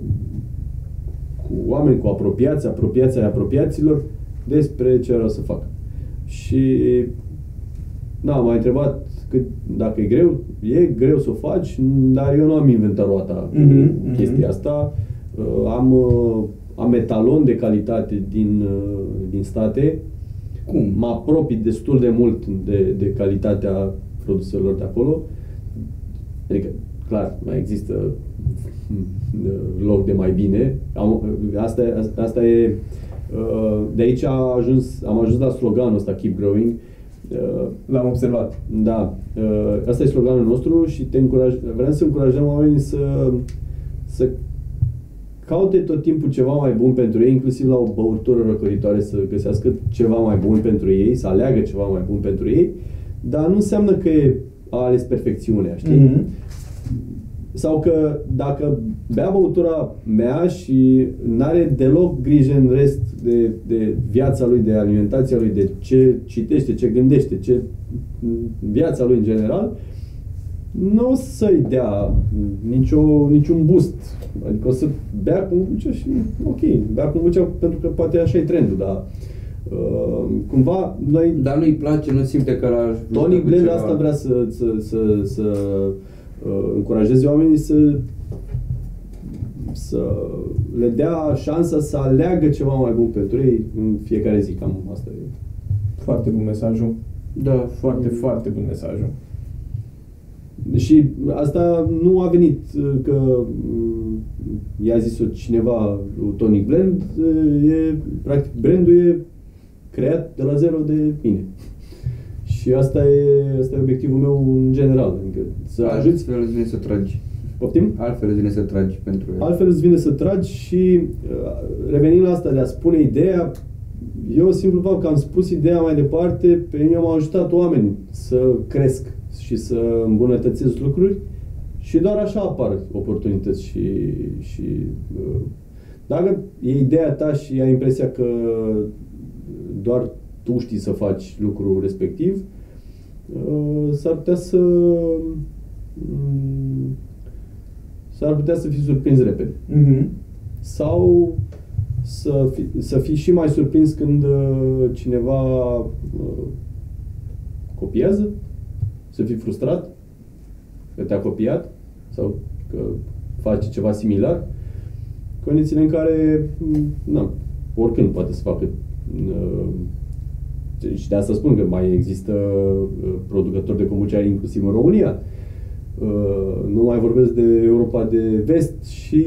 cu oameni, cu apropiați, apropiații ai apropiaților, despre ce vreau să fac. Și da, m-a întrebat cât, dacă e greu, e greu să o faci, dar eu nu am inventat roata cu Mhm, mhm. chestia asta. Uh, Am, uh, am etalon de calitate din, uh, din state. Cum? Mă apropii destul de mult de, de calitatea produselor de acolo. Adică, clar, mai există uh, loc de mai bine. Am, asta, e- asta e, uh, de aici a ajuns, am ajuns la sloganul ăsta, Keep Growing. Uh, L-am observat. da, uh, asta e sloganul nostru și te încuraj, vrem să încurajăm oamenii să, să caute tot timpul ceva mai bun pentru ei, inclusiv la o băutură răcoritoare să găsească ceva mai bun pentru ei, să aleagă ceva mai bun pentru ei, dar nu înseamnă că e a ales perfecțiunea, știi? Mhm. Sau că dacă bea băutura mea și n-are deloc grijă în rest de, de viața lui, de alimentația lui, de ce citește, ce gândește, ce viața lui în general, nu o să-i dea nicio, niciun boost. Adică o să bea kombucha și ok, bea kombucha pentru că poate așa e trendul, dar uh, cumva noi Dar nu-i place, nu simte că la Tony Blend asta vrea să, să, să, să uh, încurajeze oamenii să să le dea șansa să aleagă ceva mai bun pentru ei în fiecare zi. Cam asta e. Foarte bun mesajul. Da, Foarte, foarte bun mesajul. Și asta nu a venit uh, că mm, i-a zis-o cineva lui Tonic Blend, uh, e, practic brandul e creat de la zero de mine. Și asta e, asta e obiectivul meu în general, adică să ajuți, Altfel îți vine să tragi. poftim? Altfel îți vine să tragi pentru el. Altfel îți vine să tragi și uh, revenind la asta de a spune ideea, eu simplu fapt că am spus ideea mai departe, pe mine m-au ajutat oameni să cresc și să îmbunătățesc lucruri și doar așa apar oportunități și, și uh, dacă e ideea ta și ai impresia că doar tu știi să faci lucrul respectiv, uh, s-ar putea să mm, s-ar putea să fii surprins repede. Mhm. Sau să, fi, să fii și mai surprins când uh, cineva uh, copiază, să fii frustrat că te-a copiat sau că face ceva similar, condițiile în care, m, na, oricând poate să facă. Uh, Și de asta spun că mai există uh, producători de kombucha inclusiv în România. Uh, nu mai vorbesc de Europa de vest și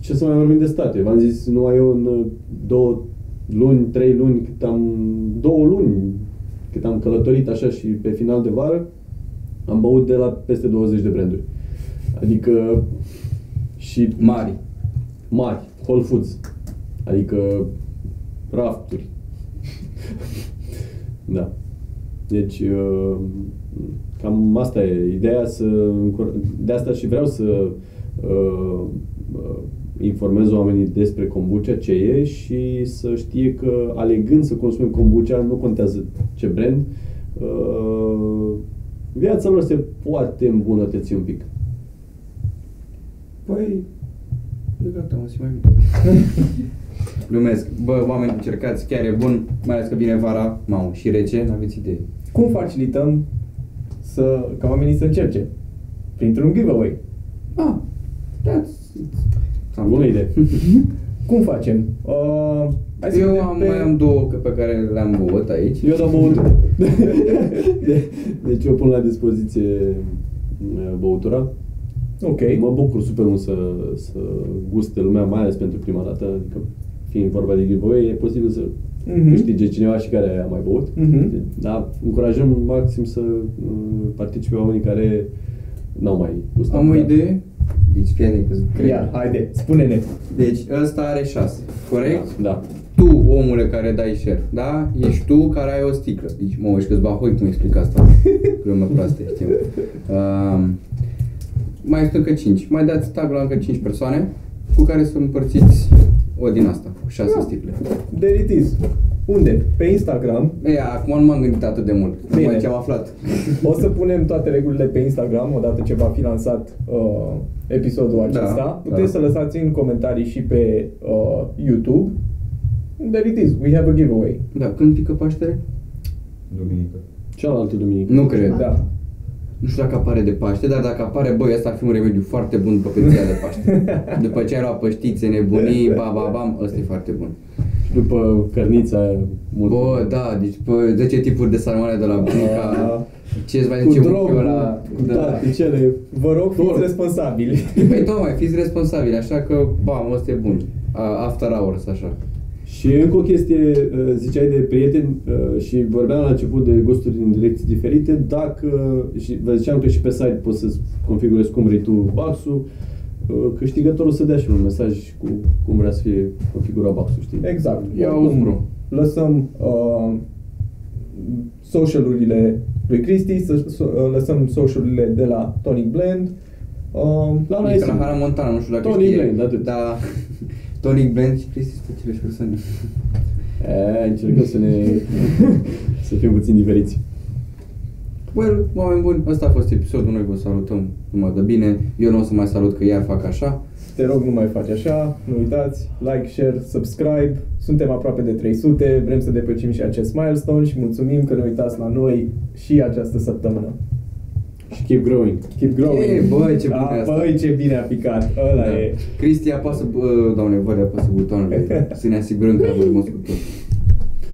ce să mai vorbim de state. V-am zis, numai eu în uh, două luni, trei luni, cât am, două luni, cât am călătorit așa și pe final de vară, am băut de la peste 20 de branduri. Adică și Mari. mari, Whole Foods, adică rafturi. Da. Deci, uh, cam asta e ideea, să, încur- de asta și vreau să uh, uh, informez oamenii despre kombucha, ce e și să știe că alegând să consume kombucha, nu contează ce brand, uh, viața lor se poate îmbunătăți un pic. Păi, e gata, mă simt mai bine. (laughs) Glumesc. Bă, oameni, încercați, chiar e bun, mai ales că vine vara, mamă, și rece, n-aveți idee. Cum facilităm să, ca oamenii să încerce? Printr-un giveaway. Ah, that's... Bună idee. (laughs) Cum facem? Uh, hai să Eu vedem am, pe- mai am două că- pe care le-am băut aici. Eu dau băutură. (laughs) De- deci eu pun la dispoziție uh, băutura. Ok. Mă bucur super mult să, să guste lumea, mai ales pentru prima dată. Adică fiind vorba de giveaway, e posibil să Mhm. câștige cineva și care a mai băut. Mhm. Dar încurajăm maxim să uh, participe oamenii care n-au mai gustat. Am o idee. Deci, fii atent că cred. Ia, haide, spune-ne. Deci, ăsta are șase, corect? Da. Tu, omule care dai share, da? Ești tu care ai o sticlă. Deci, mă, ești că-ți bahoi cum explic asta. (laughs) Glumă proastă, știu. Um, mai sunt încă 5. Mai dați tag la încă 5 persoane cu care să împărțiți o din asta, cu 6 Da. sticle. There it is. Unde? Pe Instagram. Ei, acum nu m-am gândit atât de mult. Bine. După ce am aflat. (laughs) O să punem toate regulile pe Instagram odată ce va fi lansat uh, episodul acesta. Da, Puteți da. să lăsați în comentarii și pe uh, YouTube. There it is. We have a giveaway. Da, când pică Paștele? Duminică. Cealaltă duminică. Nu cred. Da. Nu știu dacă apare de Paște, dar dacă apare, băi, asta ar fi un remediu foarte bun după peția de Paște. (laughs) După ce ai luat păștițe, nebunii, ba, ba, bam, ăsta e foarte bun. Și după cărnița aia mult. Bă, da, deci pe 10 tipuri de sarmale de la bunica, Ah. ce îți mai cu zice drog, unchiul ăla. cu Da. toate cele. Vă rog, fiți Tot. responsabili. Păi tocmai, fiți responsabili, așa că, bam, ăsta e bun. A- After hours, așa. Și încă o chestie, uh, ziceai de prieteni uh, și vorbeam la început de gusturi în direcții diferite, dacă, și vă ziceam că și pe site poți să configurezi cum vrei tu box-ul, uh, câștigătorul să dea și un mesaj cu cum vrea să fie configurat box-ul, știi? Exact. Ia Oricum, auzi, bro. Lăsăm uh, socialurile lui Cristi, să, să, uh, lăsăm socialurile de la Tonic Blend. Uh, La noi Adică e la simplu. Hannah Montana, nu știu dacă Tonic știe. Blend, atât. Da, (laughs) Tonic Blend și Cristi sunt aceleași persoane. E, încercăm să ne... (laughs) să fim puțin diferiți. Well, oameni buni, ăsta a fost episodul, noi vă salutăm numai de bine. Eu nu o să mai salut că iar fac așa. Te rog, nu mai faci așa, nu uitați, like, share, subscribe. Suntem aproape de 300, vrem să depășim și acest milestone și mulțumim că ne uitați la noi și această săptămână. Și keep growing. Keep growing. Ei, băi, ce bun A, e asta. Băi, ce bine a picat. Ăla Da. e. Cristi apasă, bă, doamne, vă apasă butoanele (laughs) să ne asigurăm că vorbim cu tot.